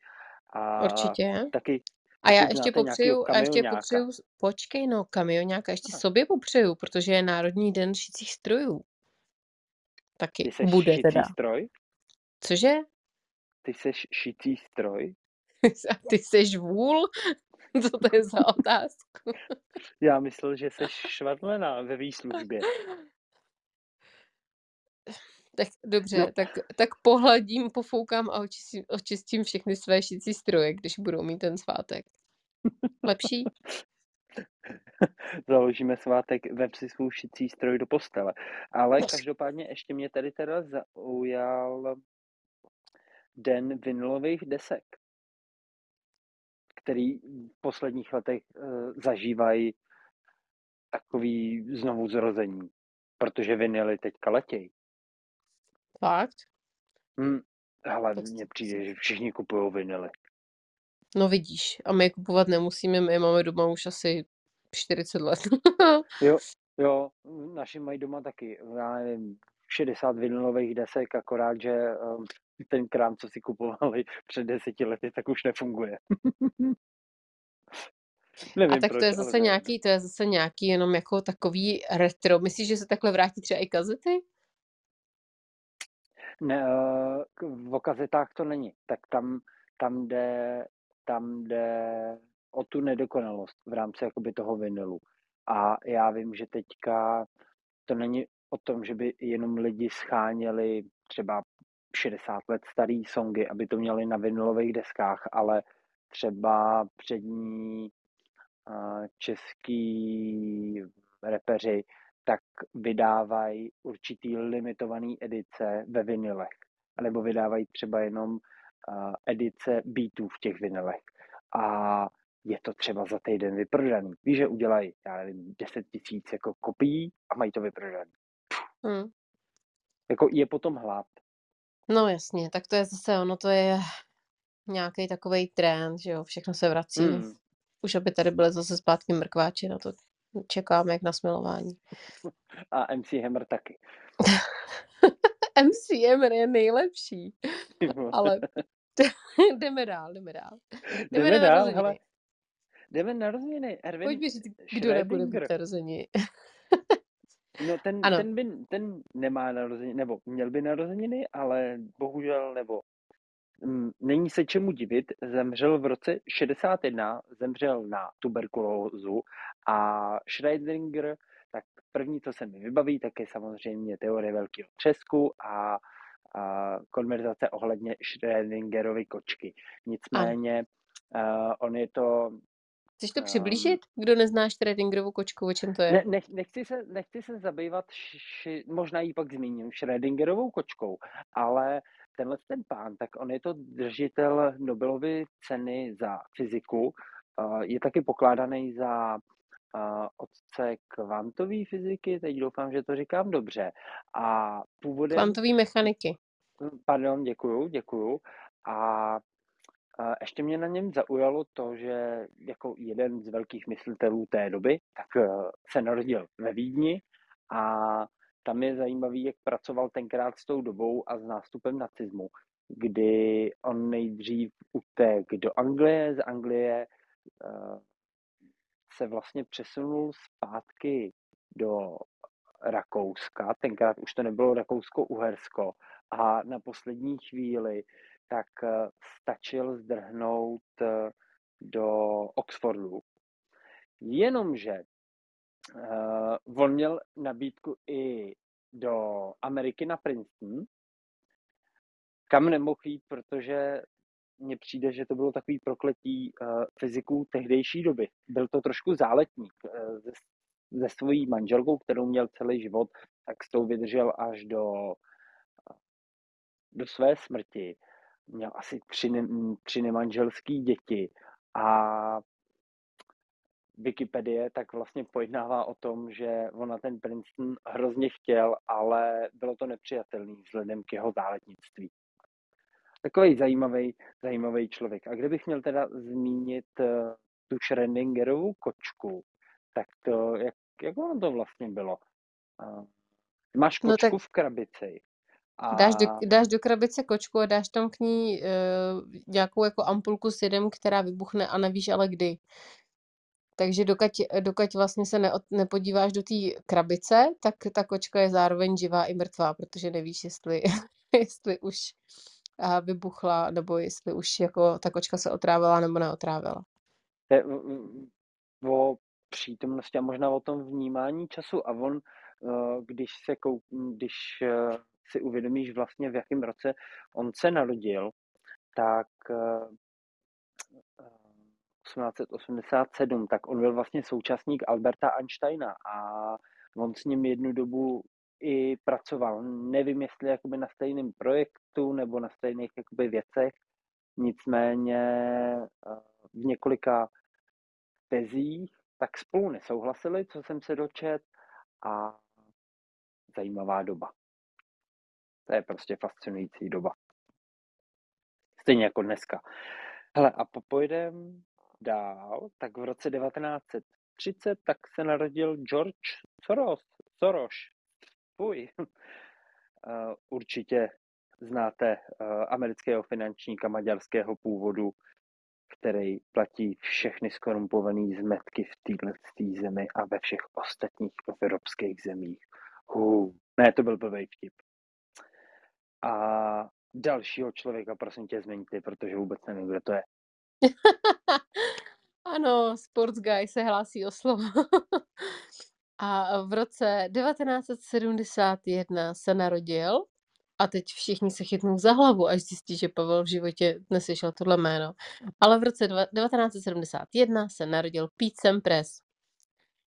A Určitě. taky, A já ještě popřeju, a ještě popřeju, počkej no, kamioňáka, ještě A, sobě popřeju, protože je Národní den šicích strojů. Taky Ty bude šicí teda. stroj? Cože? Ty seš šicí stroj? A ty seš vůl? Co to je za otázku? Já myslel, že seš švadlená ve výslužbě. Tak No, dobře, tak, tak pohladím, pofoukám a očistím, očistím všechny své šicí stroje, když budou mít ten svátek. Lepší? Založíme svátek, vem si svůj šicí stroj do postele. Ale každopádně ještě mě tady teda zaujal den vinilových desek, který v posledních letech uh, zažívají takový znovu zrození, protože vinily teďka letějí. Fakt? Hm, ale Tak mně přijde, že všichni kupují vinily. No vidíš, a my je kupovat nemusíme, my je máme doma už asi 40 let. Jo, jo, naši mají doma taky, já nevím, 60 vinilových desek, akorát, že um, ten krám, co si kupovali před deseti lety, tak už nefunguje. A Nevím tak proč, to je zase nějaký, to je zase nějaký jenom jako takový retro. Myslíš, že se takhle vrátí třeba i kazety? Ne, eh, k- o kazetách to není. Tak tam, tam jde, tam jde o tu nedokonalost v rámci jakoby toho vinilu. A já vím, že teďka to není o tom, že by jenom lidi scháněli třeba 60 let starý songy, aby to měli na vinilových deskách, ale třeba přední eh, český repeři tak vydávají určitý limitovaný edice ve vinilech. Nebo vydávají třeba jenom uh, edice beatů v těch vinilech. A je to třeba za týden vyprodaný. Víš, že udělají, já nevím, 10 tisíc jako kopií a mají to vyprodaný. Hm. Jako je potom hlad. No jasně, tak to je zase ono, to je nějaký takový trend, že jo, všechno se vrací. Hmm. Už aby tady byly zase zpátky mrkváči, na to čekáme jak na smilování. A MC Hammer taky. MCM je nejlepší, ale jdeme dál, jdeme dál. Jdeme na dál, narozeniny. hele. Jdeme na rozeniny. Erwin Pojď mi říct, kdo nebude mít Schrödinger. narozeniny. No ten, Ano. ten, by, ten nemá narozeniny, nebo měl by narozeniny, ale bohužel, nebo není se čemu divit, zemřel v roce 61, zemřel na tuberkulózu a Schrödinger, tak první, co se mi vybaví, tak je samozřejmě teorie velkého třesku a, a konverzace ohledně Schrödingerovy kočky. Nicméně uh, on je to Chceš to Ehm. přiblížit? Kdo nezná Schrödingerovu kočku, o čem to je? Ne, nech, nechci, se, nechci se zabývat, ši, možná ji pak zmíním, Schrödingerovou kočkou, ale tenhle ten pán, tak on je to držitel Nobelovy ceny za fyziku, uh, je taky pokládaný za uh, otce kvantové fyziky, teď doufám, že to říkám dobře. A původem, Kvantový mechaniky. pardon, děkuju, děkuju. A a ještě mě na něm zaujalo to, že jako jeden z velkých myslitelů té doby, tak eh, se narodil ve Vídni a tam je zajímavý, jak pracoval tenkrát s tou dobou a s nástupem nacismu, kdy on nejdřív utek do Anglie, z Anglie eh, se vlastně přesunul zpátky do Rakouska, tenkrát už to nebylo Rakousko-Uhersko a na poslední chvíli tak eh, stačil zdrhnout eh, do Oxfordu. Jenomže uh, on měl nabídku i do Ameriky na Princeton, kam nemohl jít, protože mně přijde, že to bylo takový prokletí uh, fyziků tehdejší doby. Byl to trošku záletník. Uh, se, se svojí manželkou, kterou měl celý život, tak s tou vydržel až do, do své smrti. Měl asi tři, ne, tři nemanželský děti a Wikipedie tak vlastně pojednává o tom, že ona ten Princeton hrozně chtěl, ale bylo to nepřijatelný vzhledem k jeho záletnictví. Takový zajímavý, zajímavý člověk. A kdybych měl teda zmínit uh, tu Schrödingerovu kočku, tak to, jak, jak ono to vlastně bylo? Uh, máš kočku no tak... v krabici a... Dáš, do, dáš do krabice kočku a dáš tam k ní uh, nějakou jako ampulku s jedem, která vybuchne a nevíš ale kdy. Takže dokud, dokud vlastně se ne, nepodíváš do té krabice, tak ta kočka je zároveň živá i mrtvá, protože nevíš, jestli, jestli už vybuchla, nebo jestli už jako ta kočka se otrávila nebo neotrávila. Je o přítomnosti a možná o tom vnímání času a on, eh, když se kou, když eh, si uvědomíš vlastně, v jakém roce on se narodil, tak 1887, eh, tak on byl vlastně současník Alberta Einsteina a on s ním jednu dobu i pracoval. Nevím, jestli jakoby na stejném projektu nebo na stejných jakoby věcech, nicméně eh, v několika tezích tak spolu nesouhlasili, co jsem se dočet a zajímavá doba. To je prostě fascinující doba. Stejně jako dneska. Hele, a pojedem dál, tak v roce 1930 tak se narodil George Soros. Soros. Fuj. Uh, určitě znáte uh, amerického finančníka maďarského původu, který platí všechny skorumpované zmetky v této zemi a ve všech ostatních evropských zemích. Uh, ne, to byl blbý vtip. A dalšího člověka, prosím tě, zmiňte, protože vůbec nevím, kdo to je. ano, Sports Guy se hlásí o slovo. a v roce 1971 se narodil a teď všichni se chytnou za hlavu, až zjistí, že Pavel v životě neslyšel tohle jméno. Ale v roce 1971 se narodil Pete Sampras.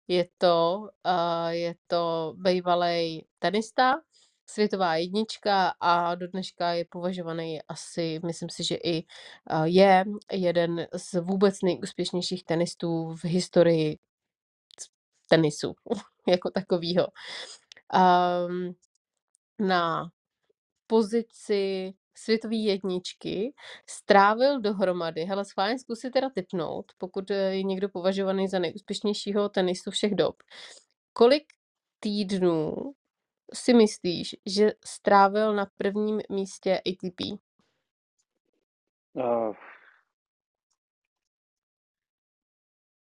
Je to, uh, je to bývalý tenista, světová jednička a do dneška je považovaný asi, myslím si, že i je jeden z vůbec nejúspěšnějších tenistů v historii tenisu jako takového. Um, na pozici světové jedničky strávil dohromady, hele, schválně zkusit teda typnout, pokud je někdo považovaný za nejúspěšnějšího tenistu všech dob. Kolik týdnů si myslíš, že strávil na prvním místě ATP? Uh,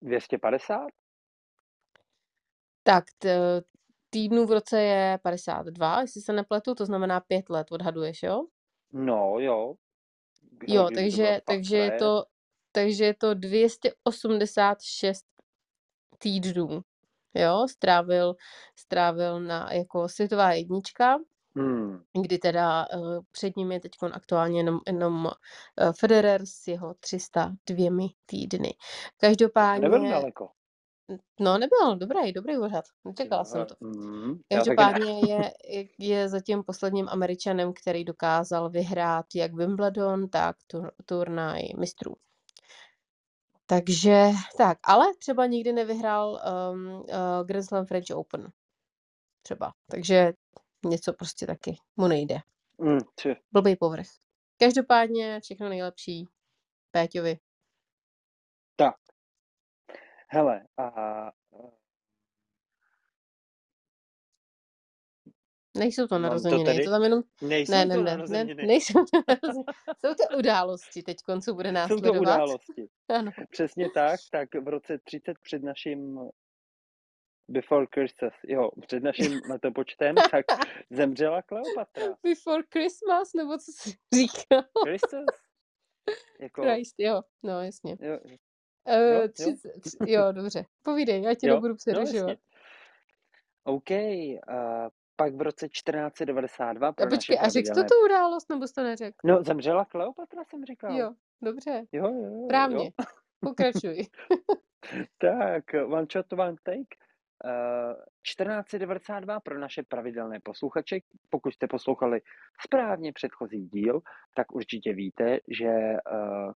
250? Tak t- týdnů v roce je 52, jestli se nepletu, to znamená pět let, odhaduješ, jo? No, jo. Jo, takže, takže, je to, takže je to 286 týdnů jo, strávil, strávil na jako světová jednička, Hmm. kdy teda uh, před ním je teď aktuálně jenom, jenom uh, Federer s jeho 302 týdny. Každopádně... Nebyl daleko. No, nebyl, dobrý, dobrý úřad. Nečekala jsem to. Mm, Každopádně je, je zatím posledním američanem, který dokázal vyhrát jak Wimbledon, tak tur, turnaj mistrů. Takže tak, ale třeba nikdy nevyhrál um, uh, Grand Slam French Open. Třeba. Takže něco prostě taky mu nejde. Mm, Blbý povrch. Každopádně všechno nejlepší Péťovi. Tak. Hele, a Nejsou to narozeniny, je to tam jenom... Nejsou ne, ne, ne, ne, nejsou to narozeniny. Jsou to události teď koncu bude následovat. Jsou to události. ano. Přesně tak, tak v roce 30 před naším Before Christmas, jo, před naším letopočtem, tak zemřela Kleopatra. Before Christmas, nebo co jsi říkal? Christmas? Jako... Christ, jo, no jasně. Jo. Uh, jo, 30, jo. jo, dobře. Povídej, já tě jo, nebudu přerušovat. No, OK, uh, pak v roce 1492 pro A počkej, a řekl to tu událost, nebo jsi to neřekl? No, zemřela Kleopatra, jsem říkal. Jo, dobře. Jo, jo, jo. Právně. Jo. Pokračuj. tak, one shot, one take. 1492 pro naše pravidelné posluchače. Pokud jste poslouchali správně předchozí díl, tak určitě víte, že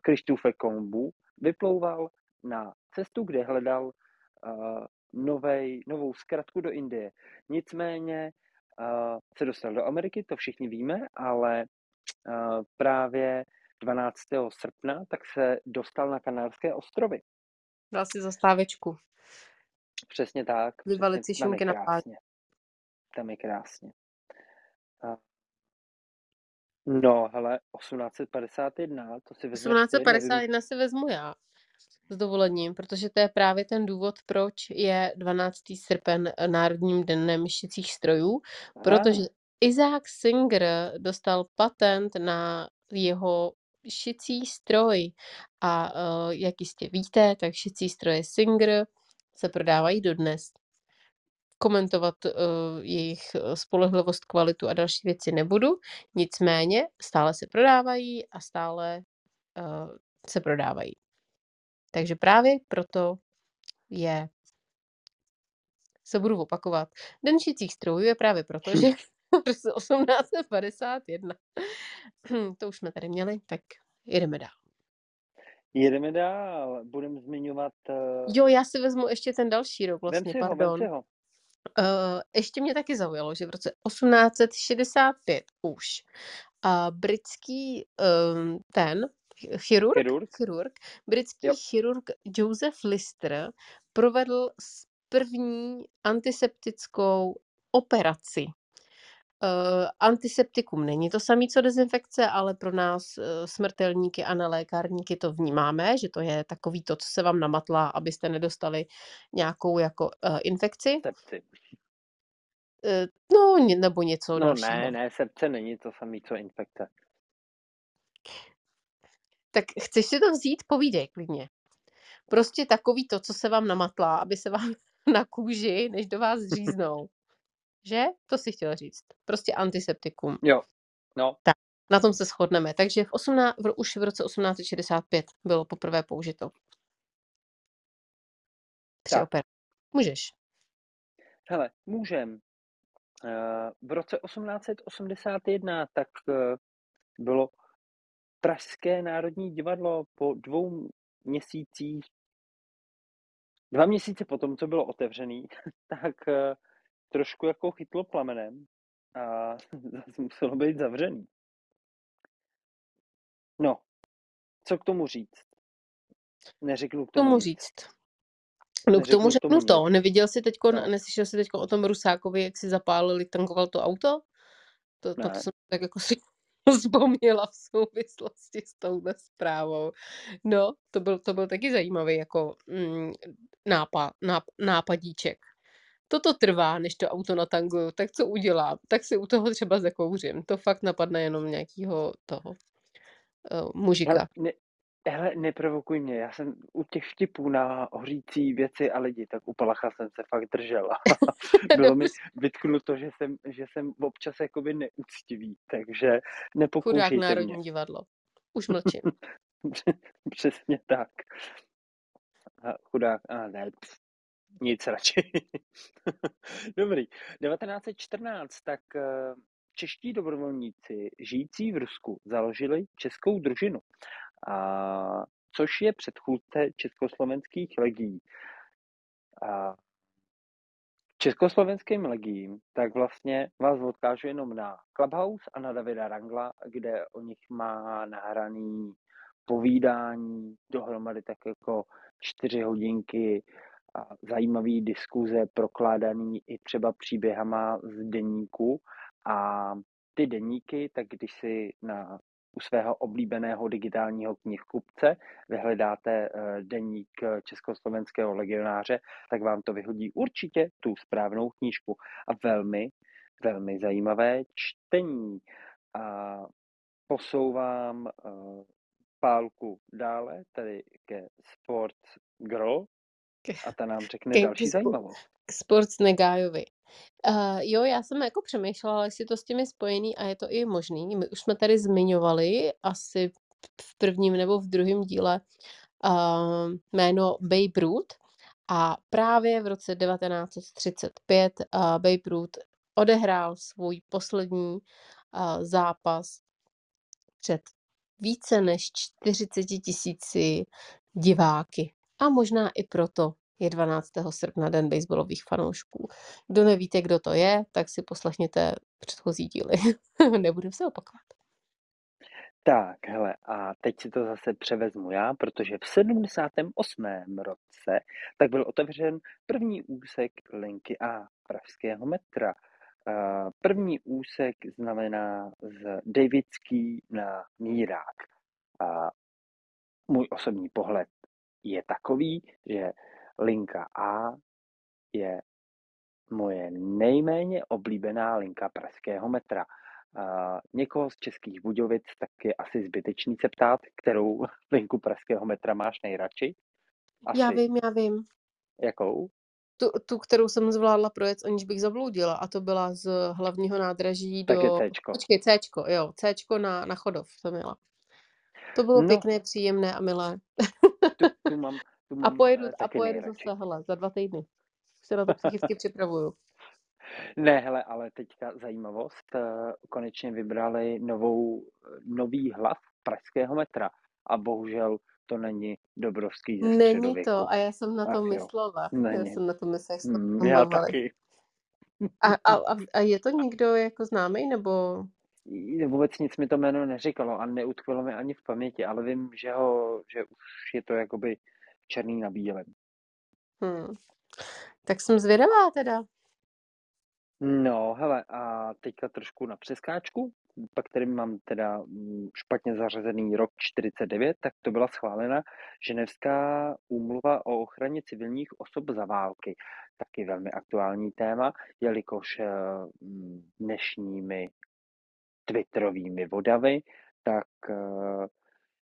Krištofe Kolumbu vyplouval na cestu, kde hledal uh, novej, novou zkratku do Indie. Nicméně uh, se dostal do Ameriky, to všichni víme, ale právě 12. srpna tak se dostal na Kanárské ostrovy. Dal si zastávečku. Přesně tak. Vyvalit si šunky na krásně. Tam je krásně. No, hele, 1851, to si vezmu. 1851 si vezmu já s dovolením, protože to je právě ten důvod, proč je 12. srpen Národním dnem šicích strojů, protože Isaac Singer dostal patent na jeho šicí stroj a uh, jak jistě víte, tak šicí stroje Singer se prodávají dodnes. Komentovat uh, jejich spolehlivost, kvalitu a další věci nebudu, nicméně stále se prodávají a stále uh, se prodávají. Takže právě proto je se budu opakovat. Den šicích strojů je právě proto, že 1851. to už jsme tady měli, tak jedeme dál. Jedeme dál, budeme zmiňovat... Uh... Jo, já si vezmu ještě ten další rok, vlastně, si pardon. Ho, ho. Uh, ještě mě taky zaujalo, že v roce 1865 už uh, britský um, ten chirurg, chirurg. chirurg britský jo. chirurg Joseph Lister provedl první antiseptickou operaci. Uh, antiseptikum není to samé, co dezinfekce, ale pro nás uh, smrtelníky a nelékárníky to vnímáme, že to je takový to, co se vám namatlá, abyste nedostali nějakou jako uh, infekci. Sepci. No, nebo něco no, dalšího. ne, ne, sepce není to samé, co infekce. Tak chceš si to vzít? Povídej klidně. Prostě takový to, co se vám namatlá, aby se vám na kůži, než do vás říznou. Že? To si chtěl říct. Prostě antiseptikum. Jo, no. Tak, na tom se shodneme. Takže v 18, v, už v roce 1865 bylo poprvé použito. Při operaci. Můžeš. Hele, můžem. Eh, v roce 1881 tak eh, bylo Pražské národní divadlo po dvou měsících, dva měsíce potom, co bylo otevřený, tak eh, trošku jako chytlo plamenem a zase muselo být zavřený. No, co k tomu říct? Neřeknu k tomu, tomu říct. No k tomu řeknu to. Neviděl jsi teďko, no. neslyšel jsi teďko o tom Rusákovi, jak si zapálili, tankoval to auto? To, to, to jsem tak jako si vzpomněla v souvislosti s touhle zprávou. No, to byl, to byl taky zajímavý jako mm, nápad, náp, nápadíček. Toto trvá, než to auto natanguju, tak co udělám? Tak si u toho třeba zakouřím. To fakt napadne jenom nějakého toho uh, mužika. Ne, hele, neprovokuj mě, já jsem u těch vtipů na hořící věci a lidi, tak u Palacha jsem se fakt držel. Bylo mi vytknuto, že jsem, že jsem občas jakoby neúctivý, takže nepokoušejte Chudák mě. Národní divadlo. Už mlčím. Přesně tak. A chudák, a ne, pff, nic radši. Dobrý. 1914, tak eh, čeští dobrovolníci žijící v Rusku založili českou družinu a, což je předchůdce československých legií. A československým legiím, tak vlastně vás odkážu jenom na Clubhouse a na Davida Rangla, kde o nich má nahraný povídání, dohromady tak jako čtyři hodinky a zajímavý diskuze prokládaný i třeba příběhama z deníku a ty deníky, tak když si na u svého oblíbeného digitálního knihkupce vyhledáte eh, deník eh, československého legionáře, tak vám to vyhodí určitě tu správnou knížku. A velmi, velmi zajímavé čtení. A posouvám eh, pálku dále, tedy ke Sports Girl, a ta nám řekne další zajímavost. K Sports Negájovi. Uh, jo, já jsem jako přemýšlela, jestli to s těmi spojený a je to i možný. My už jsme tady zmiňovali asi v prvním nebo v druhém díle uh, jméno Babe Ruth A právě v roce 1935 uh, Babe Ruth odehrál svůj poslední uh, zápas před více než 40 tisíci diváky. A možná i proto je 12. srpna Den baseballových fanoušků. Kdo nevíte, kdo to je, tak si poslechněte předchozí díly. Nebudem se opakovat. Tak, hele, a teď si to zase převezmu já, protože v 78. roce tak byl otevřen první úsek linky A pražského metra. První úsek znamená z Davidský na Mírák. A můj osobní pohled je takový, že linka A je moje nejméně oblíbená linka pražského metra. Uh, někoho z českých Budějovic tak je asi zbytečný se ptát, kterou linku pražského metra máš nejradši? Asi. Já vím, já vím. Jakou? Tu, tu, kterou jsem zvládla projet, aniž bych zabloudila, a to byla z hlavního nádraží tak do... je Cčko. Počkej, Cčko, jo, Cčko na, na Chodov, to. To bylo no. pěkné, příjemné a milé. Tu, tu mám, tu mám a pojedu, a pojedu zase, hele, za dva týdny. Už se na to psychicky připravuju. Ne, hele, ale teďka zajímavost. Eh, konečně vybrali novou, nový hlav pražského metra a bohužel to není Dobrovský ze Není to a já jsem na to myslela. Já jsem na to myslela, že mm, Já taky. A, a, a je to někdo jako známý nebo? Vůbec nic mi to jméno neříkalo a neutkvělo mi ani v paměti, ale vím, že, ho, že už je to jakoby černý na bílém. Hmm. Tak jsem zvědavá teda. No, hele, a teďka trošku na přeskáčku, pak který mám teda mm, špatně zařazený rok 49, tak to byla schválena Ženevská úmluva o ochraně civilních osob za války. Taky velmi aktuální téma, jelikož eh, mm, dnešními twitterovými vodavy, tak eh,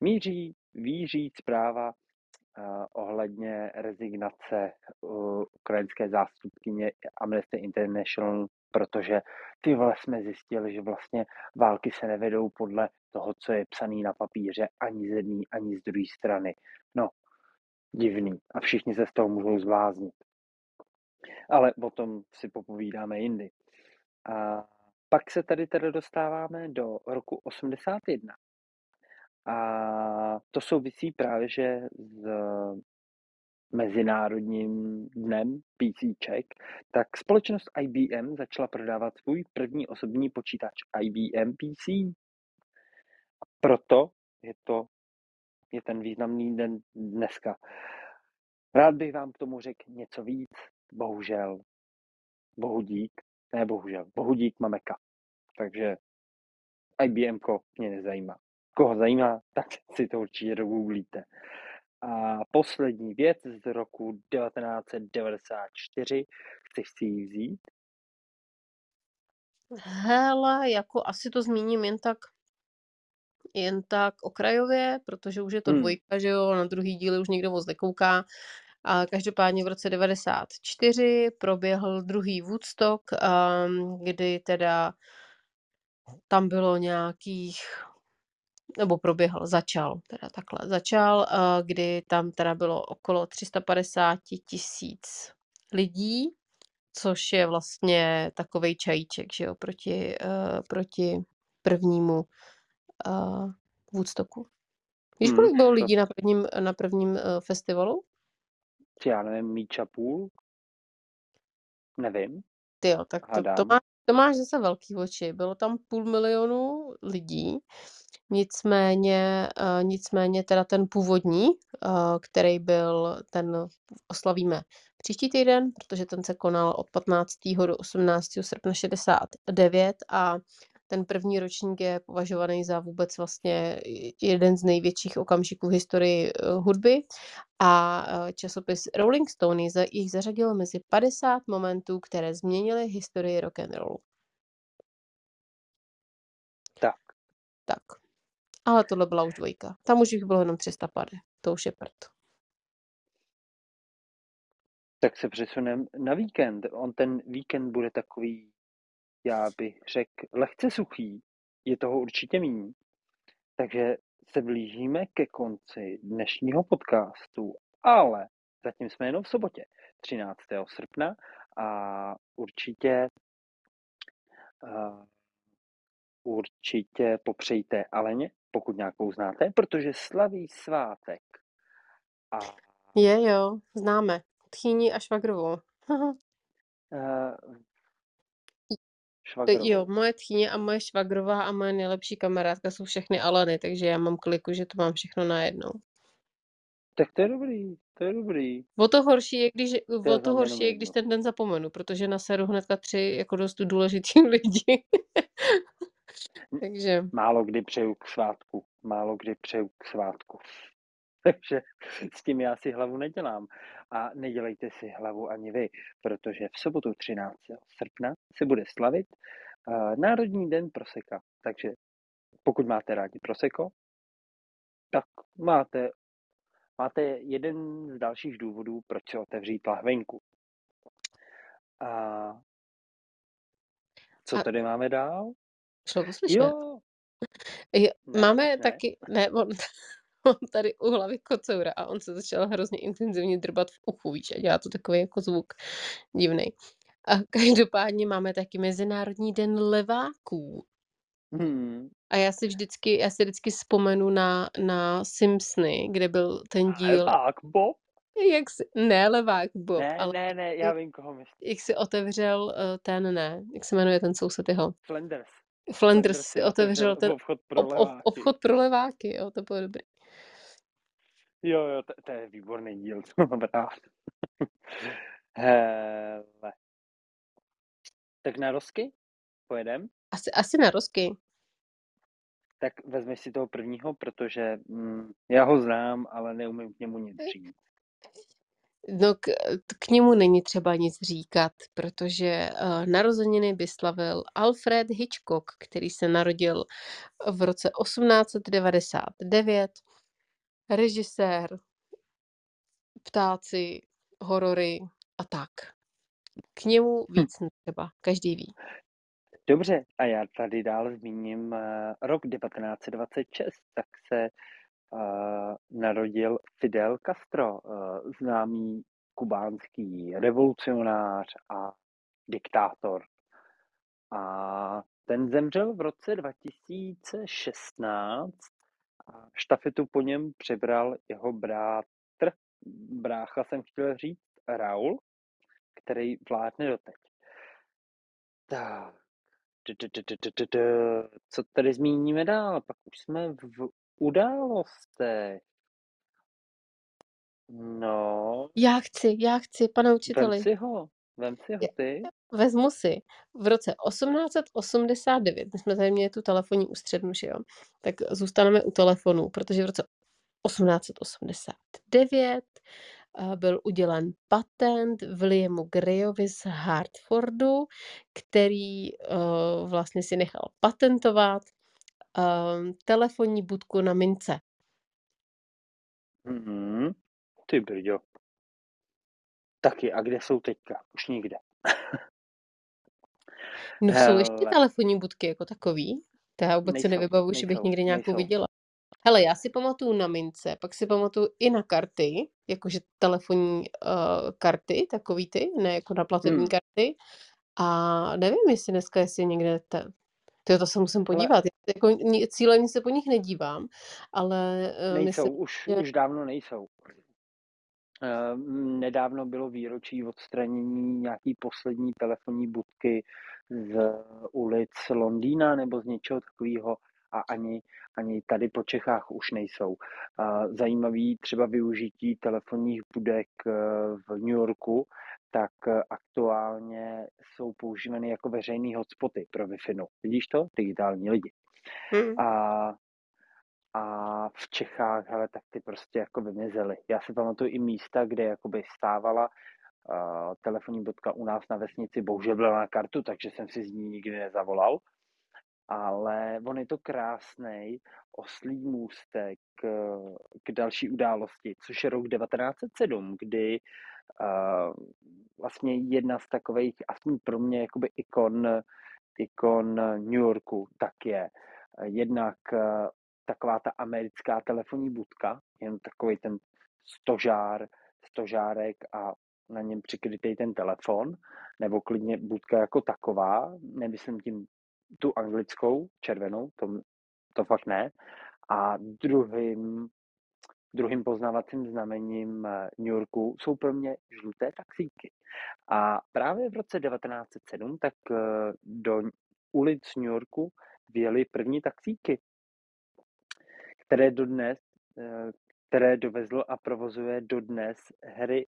míří, výří zpráva ohledně rezignace ukrajinské zástupkyně Amnesty International, protože ty jsme zjistili, že vlastně války se nevedou podle toho, co je psaný na papíře, ani z jedné, ani z druhé strany. No, divný. A všichni se z toho můžou zbláznit. Ale o tom si popovídáme jindy. A pak se tady tedy dostáváme do roku 81. A to souvisí právě, že s Mezinárodním dnem PCček, tak společnost IBM začala prodávat svůj první osobní počítač IBM PC. A proto je to je ten významný den dneska. Rád bych vám k tomu řekl něco víc, bohužel, bohu dík, ne bohužel, bohu dík Mameka. Takže IBM mě nezajímá. Koho zajímá, tak si to určitě dogooglíte. A poslední věc z roku 1994, chceš si ji vzít? Hele, jako asi to zmíním jen tak jen tak okrajově, protože už je to hmm. dvojka, že jo, na druhý díly už nikdo moc nekouká. A každopádně v roce 94 proběhl druhý Woodstock, um, kdy teda tam bylo nějakých nebo proběhl, začal, teda takhle, začal, eh, kdy tam teda bylo okolo 350 tisíc lidí, což je vlastně takovej čajíček, že jo, proti, uh, proti prvnímu uh, Woodstocku. Víš, kolik bylo lidí na prvním, na prvním festivalu? Já nevím, míč a půl? Nevím. Ty jo, tak to, to, má, to máš zase velký oči. Bylo tam půl milionu lidí Nicméně, uh, nicméně teda ten původní, uh, který byl, ten oslavíme příští týden, protože ten se konal od 15. do 18. srpna 69 a ten první ročník je považovaný za vůbec vlastně jeden z největších okamžiků v historii uh, hudby a uh, časopis Rolling Stone jich zařadil mezi 50 momentů, které změnily historii rock and roll. Tak. Tak. Ale tohle byla už dvojka. Tam už jich bylo jenom 300 pady. To už je prd. Tak se přesuneme na víkend. On ten víkend bude takový, já bych řekl, lehce suchý. Je toho určitě méně. Takže se blížíme ke konci dnešního podcastu, ale zatím jsme jenom v sobotě, 13. srpna a určitě uh, určitě popřejte Aleně, pokud nějakou znáte, protože slaví svátek. A Je, jo, známe. Tchýni a švagrovou. uh, švagrovou. Jo, moje tchýně a moje švagrová a moje nejlepší kamarádka jsou všechny Aleny, takže já mám kliku, že to mám všechno najednou. Tak to je dobrý, to je dobrý. O to horší je, když, To o to horší je, když jednu. ten den zapomenu, protože naseru hnedka tři jako dost důležitý lidi. Takže Málo kdy přeju k svátku, málo kdy přeju k svátku. Takže s tím já si hlavu nedělám. A nedělejte si hlavu ani vy, protože v sobotu 13. srpna se bude slavit Národní den proseka. Takže pokud máte rádi proseko, tak máte, máte jeden z dalších důvodů, proč si otevřít lahvenku. A co A- tady máme dál? šlo to slyšet? Jo, Jo, máme ne. taky, ne, on tady u hlavy kocoura a on se začal hrozně intenzivně drbat v uchu, víš, a dělá to takový jako zvuk divný. A každopádně máme taky Mezinárodní den leváků. hmm. A já si vždycky, já si vždycky vzpomenu na, na Simpsony, kde byl ten díl, Levák Bob? jak si, ne levák Bob, Ne, ale ne, ne, já vím, koho myslíš. jak si otevřel eh, ten, ne, jak se jmenuje ten soused jeho. Flanders. Flanders si otevřel ten obchod pro ob, ob, leváky. obchod pro leváky, jo, to bylo dobrý. Jo, jo, to, to je výborný díl, to mám rád. Hele. Tak na rozky pojedem. Asi, asi na rozky. Tak vezmi si toho prvního, protože mm, já ho znám, ale neumím k němu nic říct. No, k, k němu není třeba nic říkat, protože uh, narozeniny by slavil Alfred Hitchcock, který se narodil v roce 1899. Režisér, ptáci, horory a tak. K němu víc netřeba, každý ví. Dobře, a já tady dál zmíním uh, rok 1926, tak se uh, narodil Fidel Castro, uh, známý kubánský revolucionář a diktátor. A ten zemřel v roce 2016 a štafetu po něm přebral jeho bratr, brácha jsem chtěl říct, Raul, který vládne doteď. Tak, co tady zmíníme dál? Pak už jsme v událostech. No, Já chci, já chci, pane vem učiteli. si ho, vem si ho ty. Vezmu si. V roce 1889, my jsme tady měli tu telefonní ústřednu, že jo, tak zůstaneme u telefonu, protože v roce 1889 eh, byl udělen patent Williamu Greyovi z Hartfordu, který eh, vlastně si nechal patentovat eh, telefonní budku na mince. Mhm. Ty brďo. Taky, a kde jsou teďka? Už nikde. No jsou ještě Hele. telefonní budky jako takový? To já vůbec si Nejsou, nevybavuji, že bych někdy nějakou nejsou. viděla. Hele, já si pamatuju na mince, pak si pamatuju i na karty, jakože telefonní uh, karty, takový ty, ne jako na platební Hmm. karty. A nevím, jestli dneska, jestli někde te... Tyjo, to se musím Ale podívat. Já jako cíleně se po nich nedívám, ale uh, nejsou, myslím, už, že... už dávno nejsou. Eh, Nedávno bylo výročí odstranění nějaký poslední telefonní budky z ulic Londýna nebo z něčeho takového a ani, ani tady po Čechách už nejsou. Zajímavý třeba využití telefonních budek eh, v New Yorku, tak eh, aktuálně jsou používány jako veřejný hotspoty pro Wi-Fi. Vidíš to? Digitální lidi. Hm. A a v Čechách, hele, tak ty prostě jako vymizely. Já si pamatuju i místa, kde jakoby stávala uh, telefonní budka u nás na vesnici, bohužel byla na kartu, takže jsem si z ní nikdy nezavolal. Ale on je to krásný oslý můstek uh, k další události, což je rok 1907, kdy uh, vlastně jedna z takových, aspoň pro mě, jakoby ikon, ikon New Yorku, tak je jednak eh, taková ta americká telefonní budka, jen takový ten stožár stožárek a na něm přikrytý ten telefon, nebo klidně budka jako taková, nemyslím tím tu anglickou, červenou, to, to fakt ne. A druhým, druhým poznávacím znamením eh, New Yorku jsou pro mě žluté taxíky. A právě v roce 1907 tak eh, do ulic New Yorku vjeli první taxíky, které dodnes, eh, které dovezl a provozuje dodnes Harry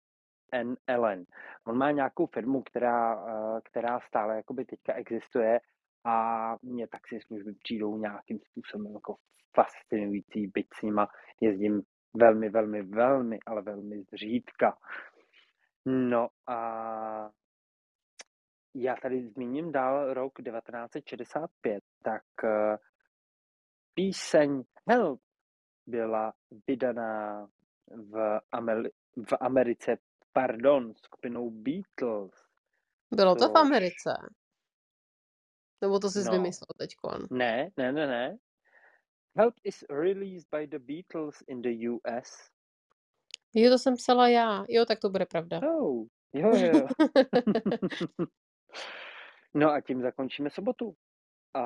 N. Ellen. On má nějakou firmu, která, eh, která stále jakoby teďka existuje a mně taxi služby přijdou nějakým způsobem jako fascinující, byť s nima jezdím velmi, velmi, velmi, ale velmi zřídka. No a já tady zmíním dál rok 1965, tak uh, píseň Help byla vydaná v, Ameri- v Americe, pardon, skupinou Beatles. Bylo to v Což, Americe? Nebo to jsi no, vymyslel teďkon? ne, ne, ne, ne. Help is released by the Beatles in the US. Jo, to jsem psala já. Jo, tak to bude pravda. Oh, jo, jo. no a tím zakončíme sobotu. A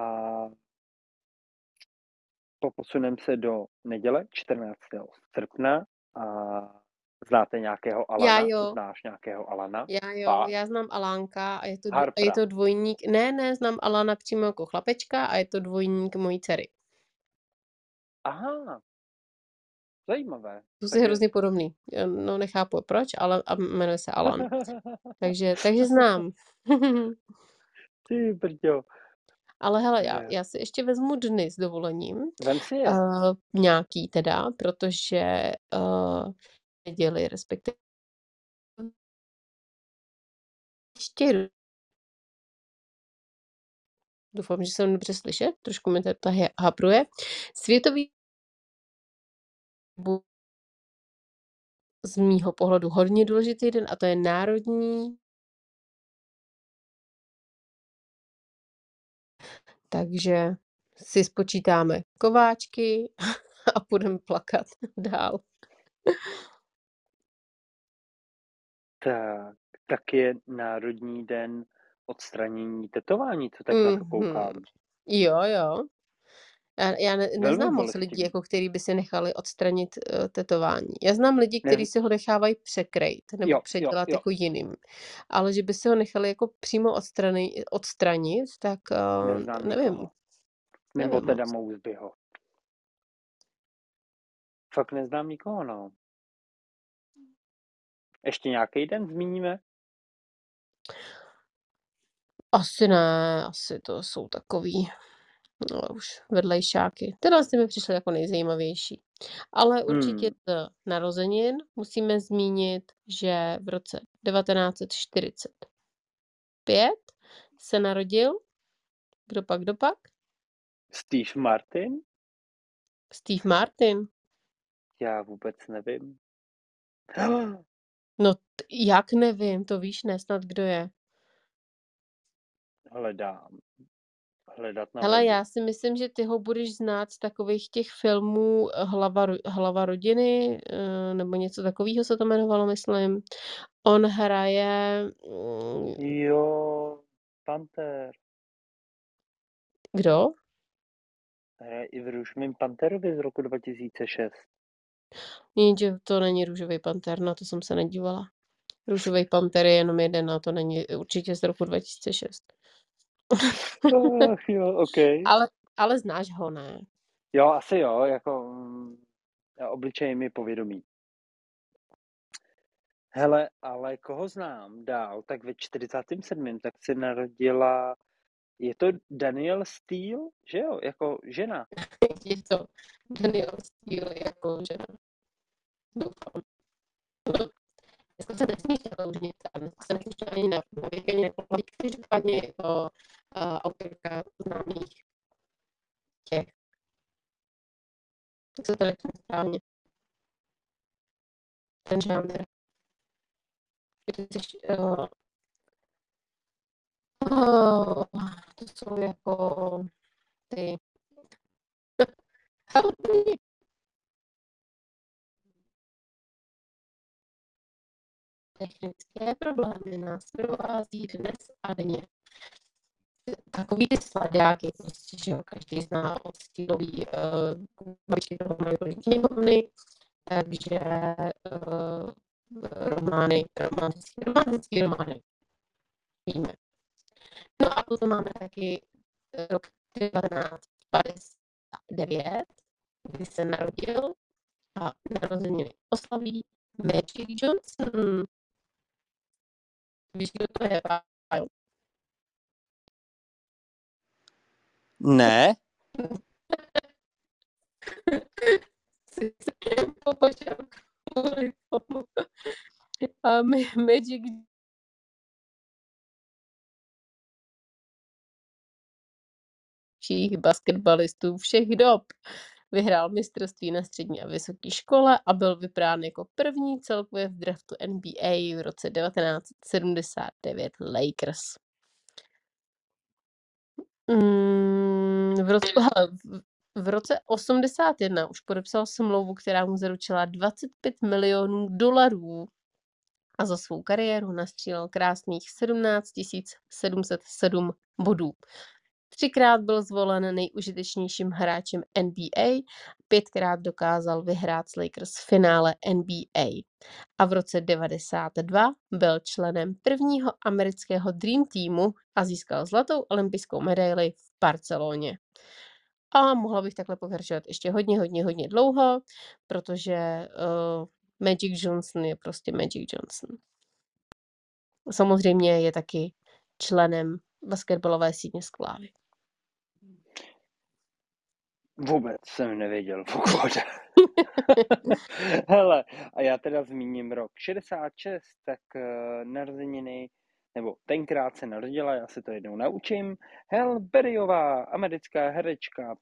poposuneme se do neděle 14. srpna a znáte nějakého já Alana? jo, Znáš nějakého Alana? já jo, Fakt? já znám Alánka a je to, dvo- a je to dvojník, ne, ne, znám Alana přímo jako chlapečka a je to dvojník mojí dcery. Aha, zajímavé. To si Takže hrozně podobný. Já, No nechápu proč, ale a jmenuje se Alan. Takže, takže znám. Ty brďo. Ale hele, já, já si ještě vezmu dny s dovolením. Vem si je. Uh, nějaký teda, protože uh, neděli, respektive ještě doufám, že jsem dobře slyšet, trošku mi to hapruje. Světový z mýho pohledu hodně důležitý den a to je národní takže si spočítáme kováčky a půjdeme plakat dál. Tak, tak je Národní den odstranění tetování, co tak na to Mhm. koukám. Jo, jo. Já, já ne, Velmi neznám moc lidí, jako který by si nechali odstranit uh, tetování. Já znám lidi, kteří si ho nechávají překrejt nebo jo, jo, předělat jo. jako jiným. Ale že by si ho nechali jako přímo odstranit, odstranit tak uh, Neznám nevím, nikoho. Nebo nevím teda. Mousbyho. Fakt neznám nikoho, no. Ještě nějaký den zmíníme? Asi ne, asi to jsou takový, no už vedlejšáky. Tyhle si mi přišly jako nejzajímavější. Ale určitě Hmm. z narozenin musíme zmínit, že v roce 1945 se narodil, kdo pak, kdo pak? Steve Martin? Steve Martin. Já vůbec nevím. No, jak nevím, to víš, ne, snad kdo je. Hledám. Hledat na Hele, já si myslím, že ty ho budeš znát z takových těch filmů eh, Hlava, Hlava rodiny, eh, nebo něco takového se to jmenovalo, myslím. On hraje... mm, Jo, Panther. Kdo? Hraje i v Růžovém Panterovi z roku 2006. Jenže to není Růžový panter, na to jsem se nedívala. Růžový panter je jenom jeden a to není určitě z roku 2006. Ach jo, OK. ale, ale znáš ho, ne? Jo, asi jo, jako mm, obličej mi povědomí. Hele, ale koho znám dál, tak ve 47. tak se narodila, je to Daniel Steele, že jo, jako žena. Je to Daniel Steele jako žena. Doufám. Dneska se nesmíš zaloužnit a dneska se nesmíš ani na na věk, ani nepohlavit. Každopádně je to uh, autorka známých těch. Jak se to řekne správně? Ten žánr. Kdy jsi, uh, oh, to jsou jako ty Help me. Technické problémy nás provází dnes a denně. Takový ty sladáky, prostě, že každý zná od stílový uh, babičky toho mají knihovny, takže uh, romány, romantické, romantické romány. Víme. No a potom máme taky rok 1959, kdy se narodil a narozeniny oslaví Magic Johnson. To je, Pájo? Ne. a Magic basketbalistů všech dob. Vyhrál mistrovství na střední a vysoké škole a byl vybrán jako první celkově v draftu NBA v roce 1979 Lakers. Mm, v, roce, v roce 81 už podepsal smlouvu, která mu zaručila 25 milionů dolarů a za svou kariéru nastřílel krásných 17 707 bodů. Třikrát byl zvolen nejužitečnějším hráčem NBA, pětkrát dokázal vyhrát s Lakers v finále NBA. A v roce 92 byl členem prvního amerického Dream Teamu a získal zlatou olympijskou medaili v Barceloně. A mohla bych takhle pokračovat ještě hodně, hodně, hodně dlouho, protože uh, Magic Johnson je prostě Magic Johnson. Samozřejmě je taky členem basketbalové sítně Sklávy. Vůbec jsem nevěděl, pokud. Hele, a já teda zmíním rok 66, tak uh, narozeniny, nebo tenkrát se narodila, já se to jednou naučím, Hel Berryová, americká herečka.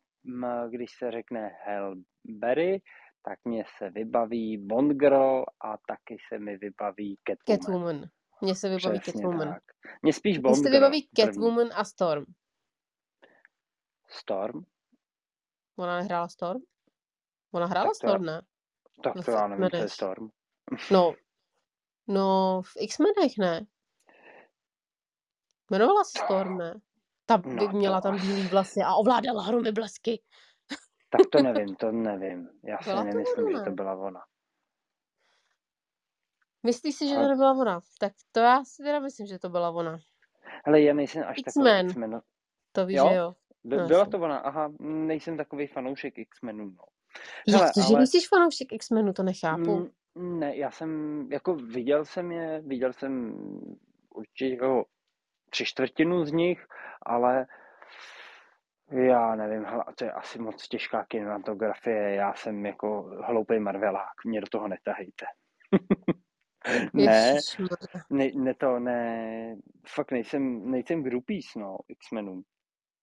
Když se řekne Hel Berry, tak mě se vybaví Bond Girl a taky se mi vybaví Catwoman. Catwoman. Mně se vybaví Přesně Catwoman. Tak. Mně spíš Bond Mně se vybaví Catwoman a Storm. Storm? Ona nehrála Storm? Ona hrála tak to, Storm, ne? Tak to já nevím, co je Storm. No, no v X-Menech ne. Jmenovala se Storm, ne? Ta by no, měla to... tam bílý vlasy a ovládala hromy blesky. Tak to nevím, to nevím. Já si byla nemyslím, to že to byla ona. Myslíš si, že to nebyla ona? Tak to já si teda myslím, že to byla ona. Ale já nejsem až takový X-Men. To víš, jo? že jo. By, no, byla to ona, aha, nejsem takový fanoušek X-menů, no. Jak to, ale... že nejsi fanoušek X-menů, to nechápu. Mm, ne, já jsem, jako viděl jsem je, viděl jsem určitě jako tři čtvrtinu z nich, ale já nevím, hele, to je asi moc těžká kinematografie, já jsem jako hloupý marvelák, mě do toho netahejte. ne, ne, ne, to, ne, fakt nejsem, nejsem groupies, no, X-menů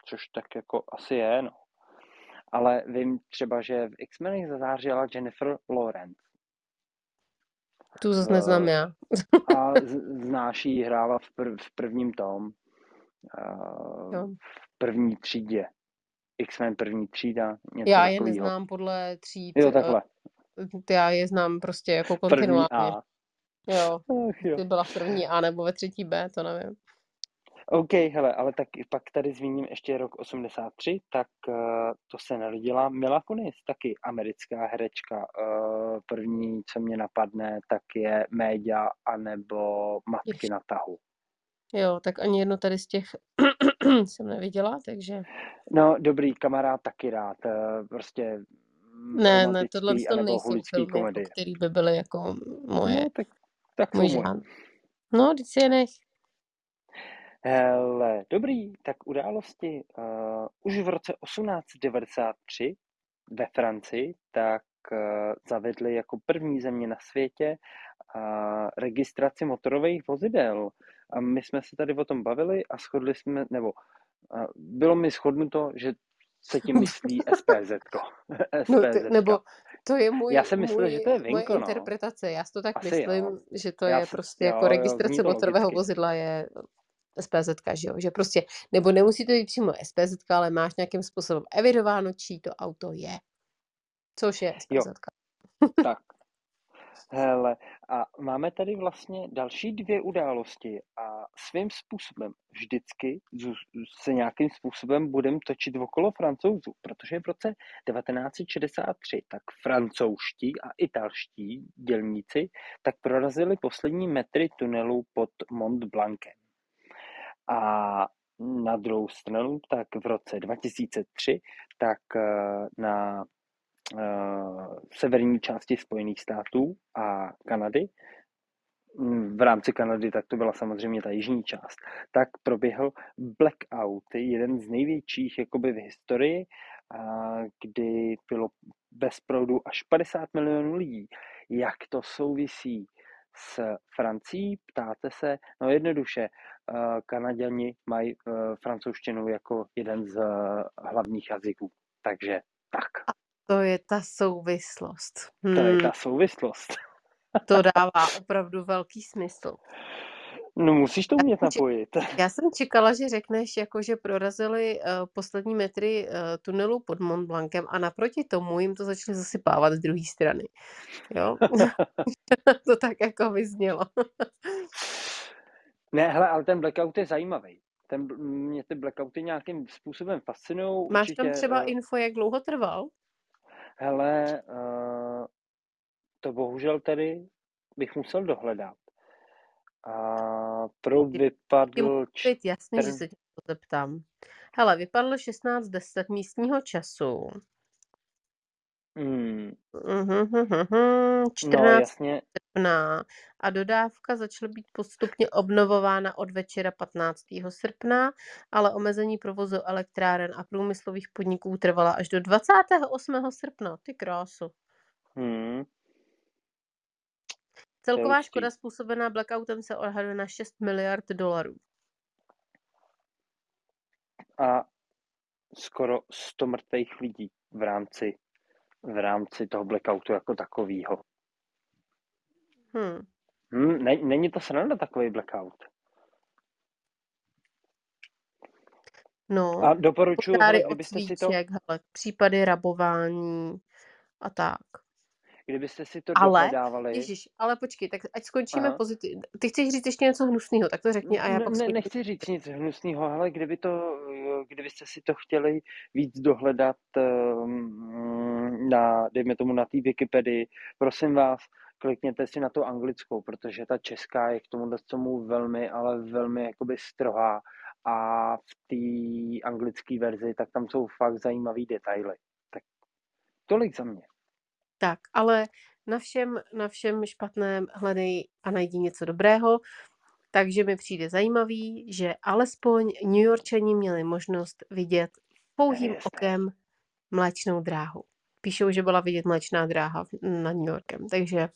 což tak jako asi je, no. Ale vím třeba, že v X-Menech zazářila Jennifer Lawrence. Tu zase neznám já. a znáš jí, hrála v, prv, v prvním tom, uh, v první třídě. X-Men první třída. Něco já je takovýho. neznám podle tříd. Jo, takhle. Já je znám prostě jako kontinuálně. Jo, jo, ty byla v první A nebo ve třetí B, to nevím. OK, hele, ale tak pak tady zmíním ještě rok 83, tak uh, to se narodila Mila Kunis, taky americká herečka. Uh, první, co mě napadne, tak je Média anebo Matky ještě. na tahu. Jo, tak ani jedno tady z těch jsem neviděla, takže... No, dobrý, kamarád taky rád, uh, prostě ne, ne, tohle to nejsou filmy, komedie. který by byly jako moje, no, tak, tak můj žán. No, když si je nech. Hele, dobrý, tak události. Uh, už v roce 1893 ve Francii tak uh, zavedli jako první země na světě uh, registraci motorových vozidel. A my jsme se tady o tom bavili a shodli jsme, nebo uh, bylo mi shodnuto, že se tím myslí SPZ. no, ty, nebo to je můj, Já jsem myslel, můj, že to je vinko, moje no. interpretace. Já si to tak Asi myslím, jo. že to Já je prostě jo, jako registrace motorového vozidla je SPZ, že jo? Že prostě, nebo nemusí to být přímo SPZ, ale máš nějakým způsobem evidováno, čí to auto je. Což je SPZ. tak. Hele, a máme tady vlastně další dvě události a svým způsobem vždycky se nějakým způsobem budeme točit okolo francouzů, protože v roce 1963 tak francouzští a italští dělníci tak prorazili poslední metry tunelu pod Mont Blancem. A na druhou stranu, tak v roce 2003, tak eh, na uh, severní části Spojených států a Kanady, mm, v rámci Kanady, tak to byla samozřejmě ta jižní část, tak proběhl blackout, jeden z největších jakoby v historii, kdy bylo bez proudu až 50 milionů lidí. Jak to souvisí s Francií, ptáte se? No jednoduše, Kanaděni mají francouzštinu jako jeden z hlavních jazyků, takže tak. To je ta souvislost. Hmm. To je ta souvislost. to dává opravdu velký smysl. No musíš to umět napojit. Já jsem čekala, že řekneš, jako, že prorazili uh, poslední metry uh, tunelu pod Mont Blancem a naproti tomu jim to začali zasypávat z druhé strany. Jo? to tak jako vyznělo. ne, hele, ale ten blackout je zajímavý. Ten, mě ty blackouty nějakým způsobem fascinují. Máš určitě, tam třeba uh, info, jak dlouho trval? Hele, uh, to bohužel tedy bych musel dohledat. A pro vypadl... Čtyř... Jasně, že se tě to zeptám. Hele, vypadlo 16.10 místního času. Hmm. 14. No, jasně. srpna a dodávka začala být postupně obnovována od večera 15. srpna, ale omezení provozu elektráren a průmyslových podniků trvala až do 28. srpna. Ty krásu. Hmm. Celková škoda způsobená blackoutem se odhaduje na 6 miliard dolarů. A skoro 100 mrtvých lidí v rámci v rámci toho blackoutu jako takového. Hmm. Hmm, ne, není to sranda takový blackout. No, a doporučuji, kdybyste si to... Hele, případy rabování a tak. Kdybyste si to ale, dohledávali. Ježiš, ale počkej, tak ať skončíme pozitivně. Ty chceš říct ještě něco hnusného, tak to řekni a já ne, pak ne, Nechci říct nic hnusného, ale kdyby to, kdybyste si to chtěli víc dohledat um, na, dejme tomu na té Wikipedii, prosím vás, klikněte si na tu anglickou, protože ta česká je k tomu tomu velmi, ale velmi jakoby strohá a v té anglické verzi, tak tam jsou fakt zajímavé detaily. Tak tolik za mě. Tak, ale na všem, na všem špatném hledej a najdi něco dobrého. Takže mi přijde zajímavý, že alespoň New Yorkčani měli možnost vidět pouhým okem mléčnou dráhu. Píšou, že byla vidět mléčná dráha nad New Yorkem, takže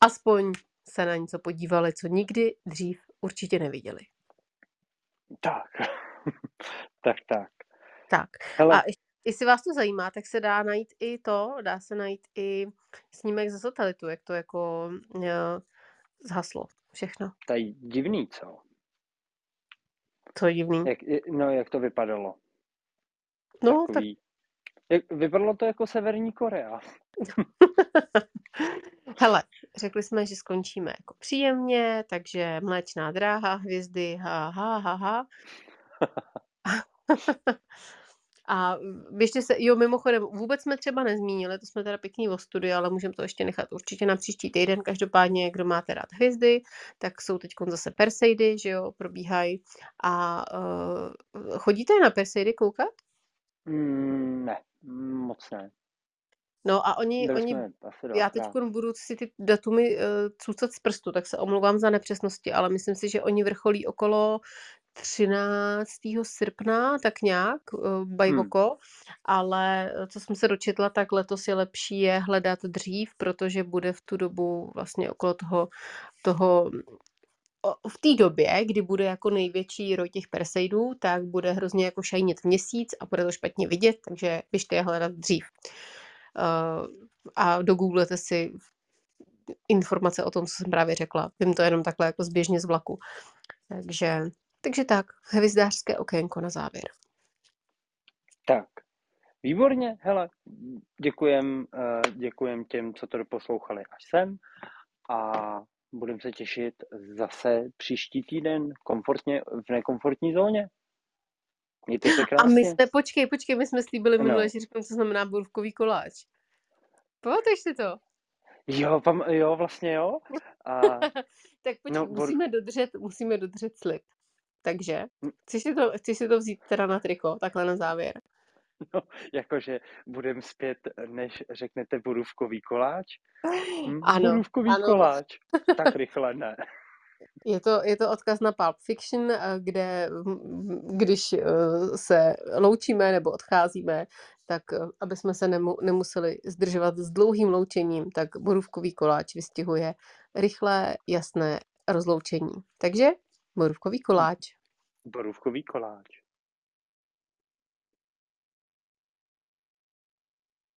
aspoň se na něco podívali, co nikdy dřív určitě neviděli. Tak, tak, tak. Tak. Hele. A Jestli vás to zajímá, tak se dá najít i to, dá se najít i snímek ze satelitu, jak to jako uh, zhaslo všechno. To je divný, co? Co je divný? Jak, no, jak to vypadalo? No, Takový... tak... Jak, vypadalo to jako Severní Korea. Hele, řekli jsme, že skončíme jako příjemně, takže mléčná dráha, hvězdy, ha, ha, ha, ha. A běžte se, jo, mimochodem, vůbec jsme třeba nezmínili, to jsme teda pěkný o studiu, ale můžeme to ještě nechat určitě na příští týden. Každopádně, kdo máte rád hvězdy, tak jsou teď zase Perseidy, že jo, probíhají. A uh, chodíte na Perseidy koukat? Mm, ne, moc ne. No a oni, Byli oni já teď budu si ty datumy uh, cucat z prstu, tak se omlouvám za nepřesnosti, ale myslím si, že oni vrcholí okolo 13. srpna, tak nějak, uh, bajvoko, hmm. ale eh, co jsem se dočetla, tak letos je lepší je hledat dřív, protože bude v tu dobu vlastně okolo toho, toho v té době, kdy bude jako největší roj těch Perseidů, tak bude hrozně jako šajnit měsíc a bude to špatně vidět, takže běžte je hledat dřív. Uh, a dogooglete si informace o tom, co jsem právě řekla. Vím to jenom takhle jako zběžně z vlaku. Takže takže tak, hvězdářské okénko na závěr. Tak, Výborně, hele, děkujem, eh, děkujem těm, co to doposlouchali až sem a budeme se těšit zase příští týden komfortně v nekomfortní zóně. Mějte se A my krásně. jsme, počkej, počkej, my jsme slíbili No. minule, že řekneme, co znamená borůvkový koláč. Pamatuješ si to? Jo, pam, jo, vlastně jo. A tak počkej, No, no, bor- musíme, dodržet, musíme dodržet slib. Takže, Hm. chceš si, to, chceš si to vzít teda na triko, takhle na závěr? no, jakože budem zpět, než řeknete borůvkový koláč. Hm, Ano, borůvkový ano. koláč. Tak rychle ne. Je to, je to odkaz na Pulp Fiction, eh, kde mm, když eh, se loučíme nebo odcházíme, tak eh, aby jsme se nemu, nemuseli zdržovat s dlouhým loučením, tak borůvkový koláč vystihuje rychlé, jasné rozloučení. Takže borůvkový koláč. Borůvkový koláč.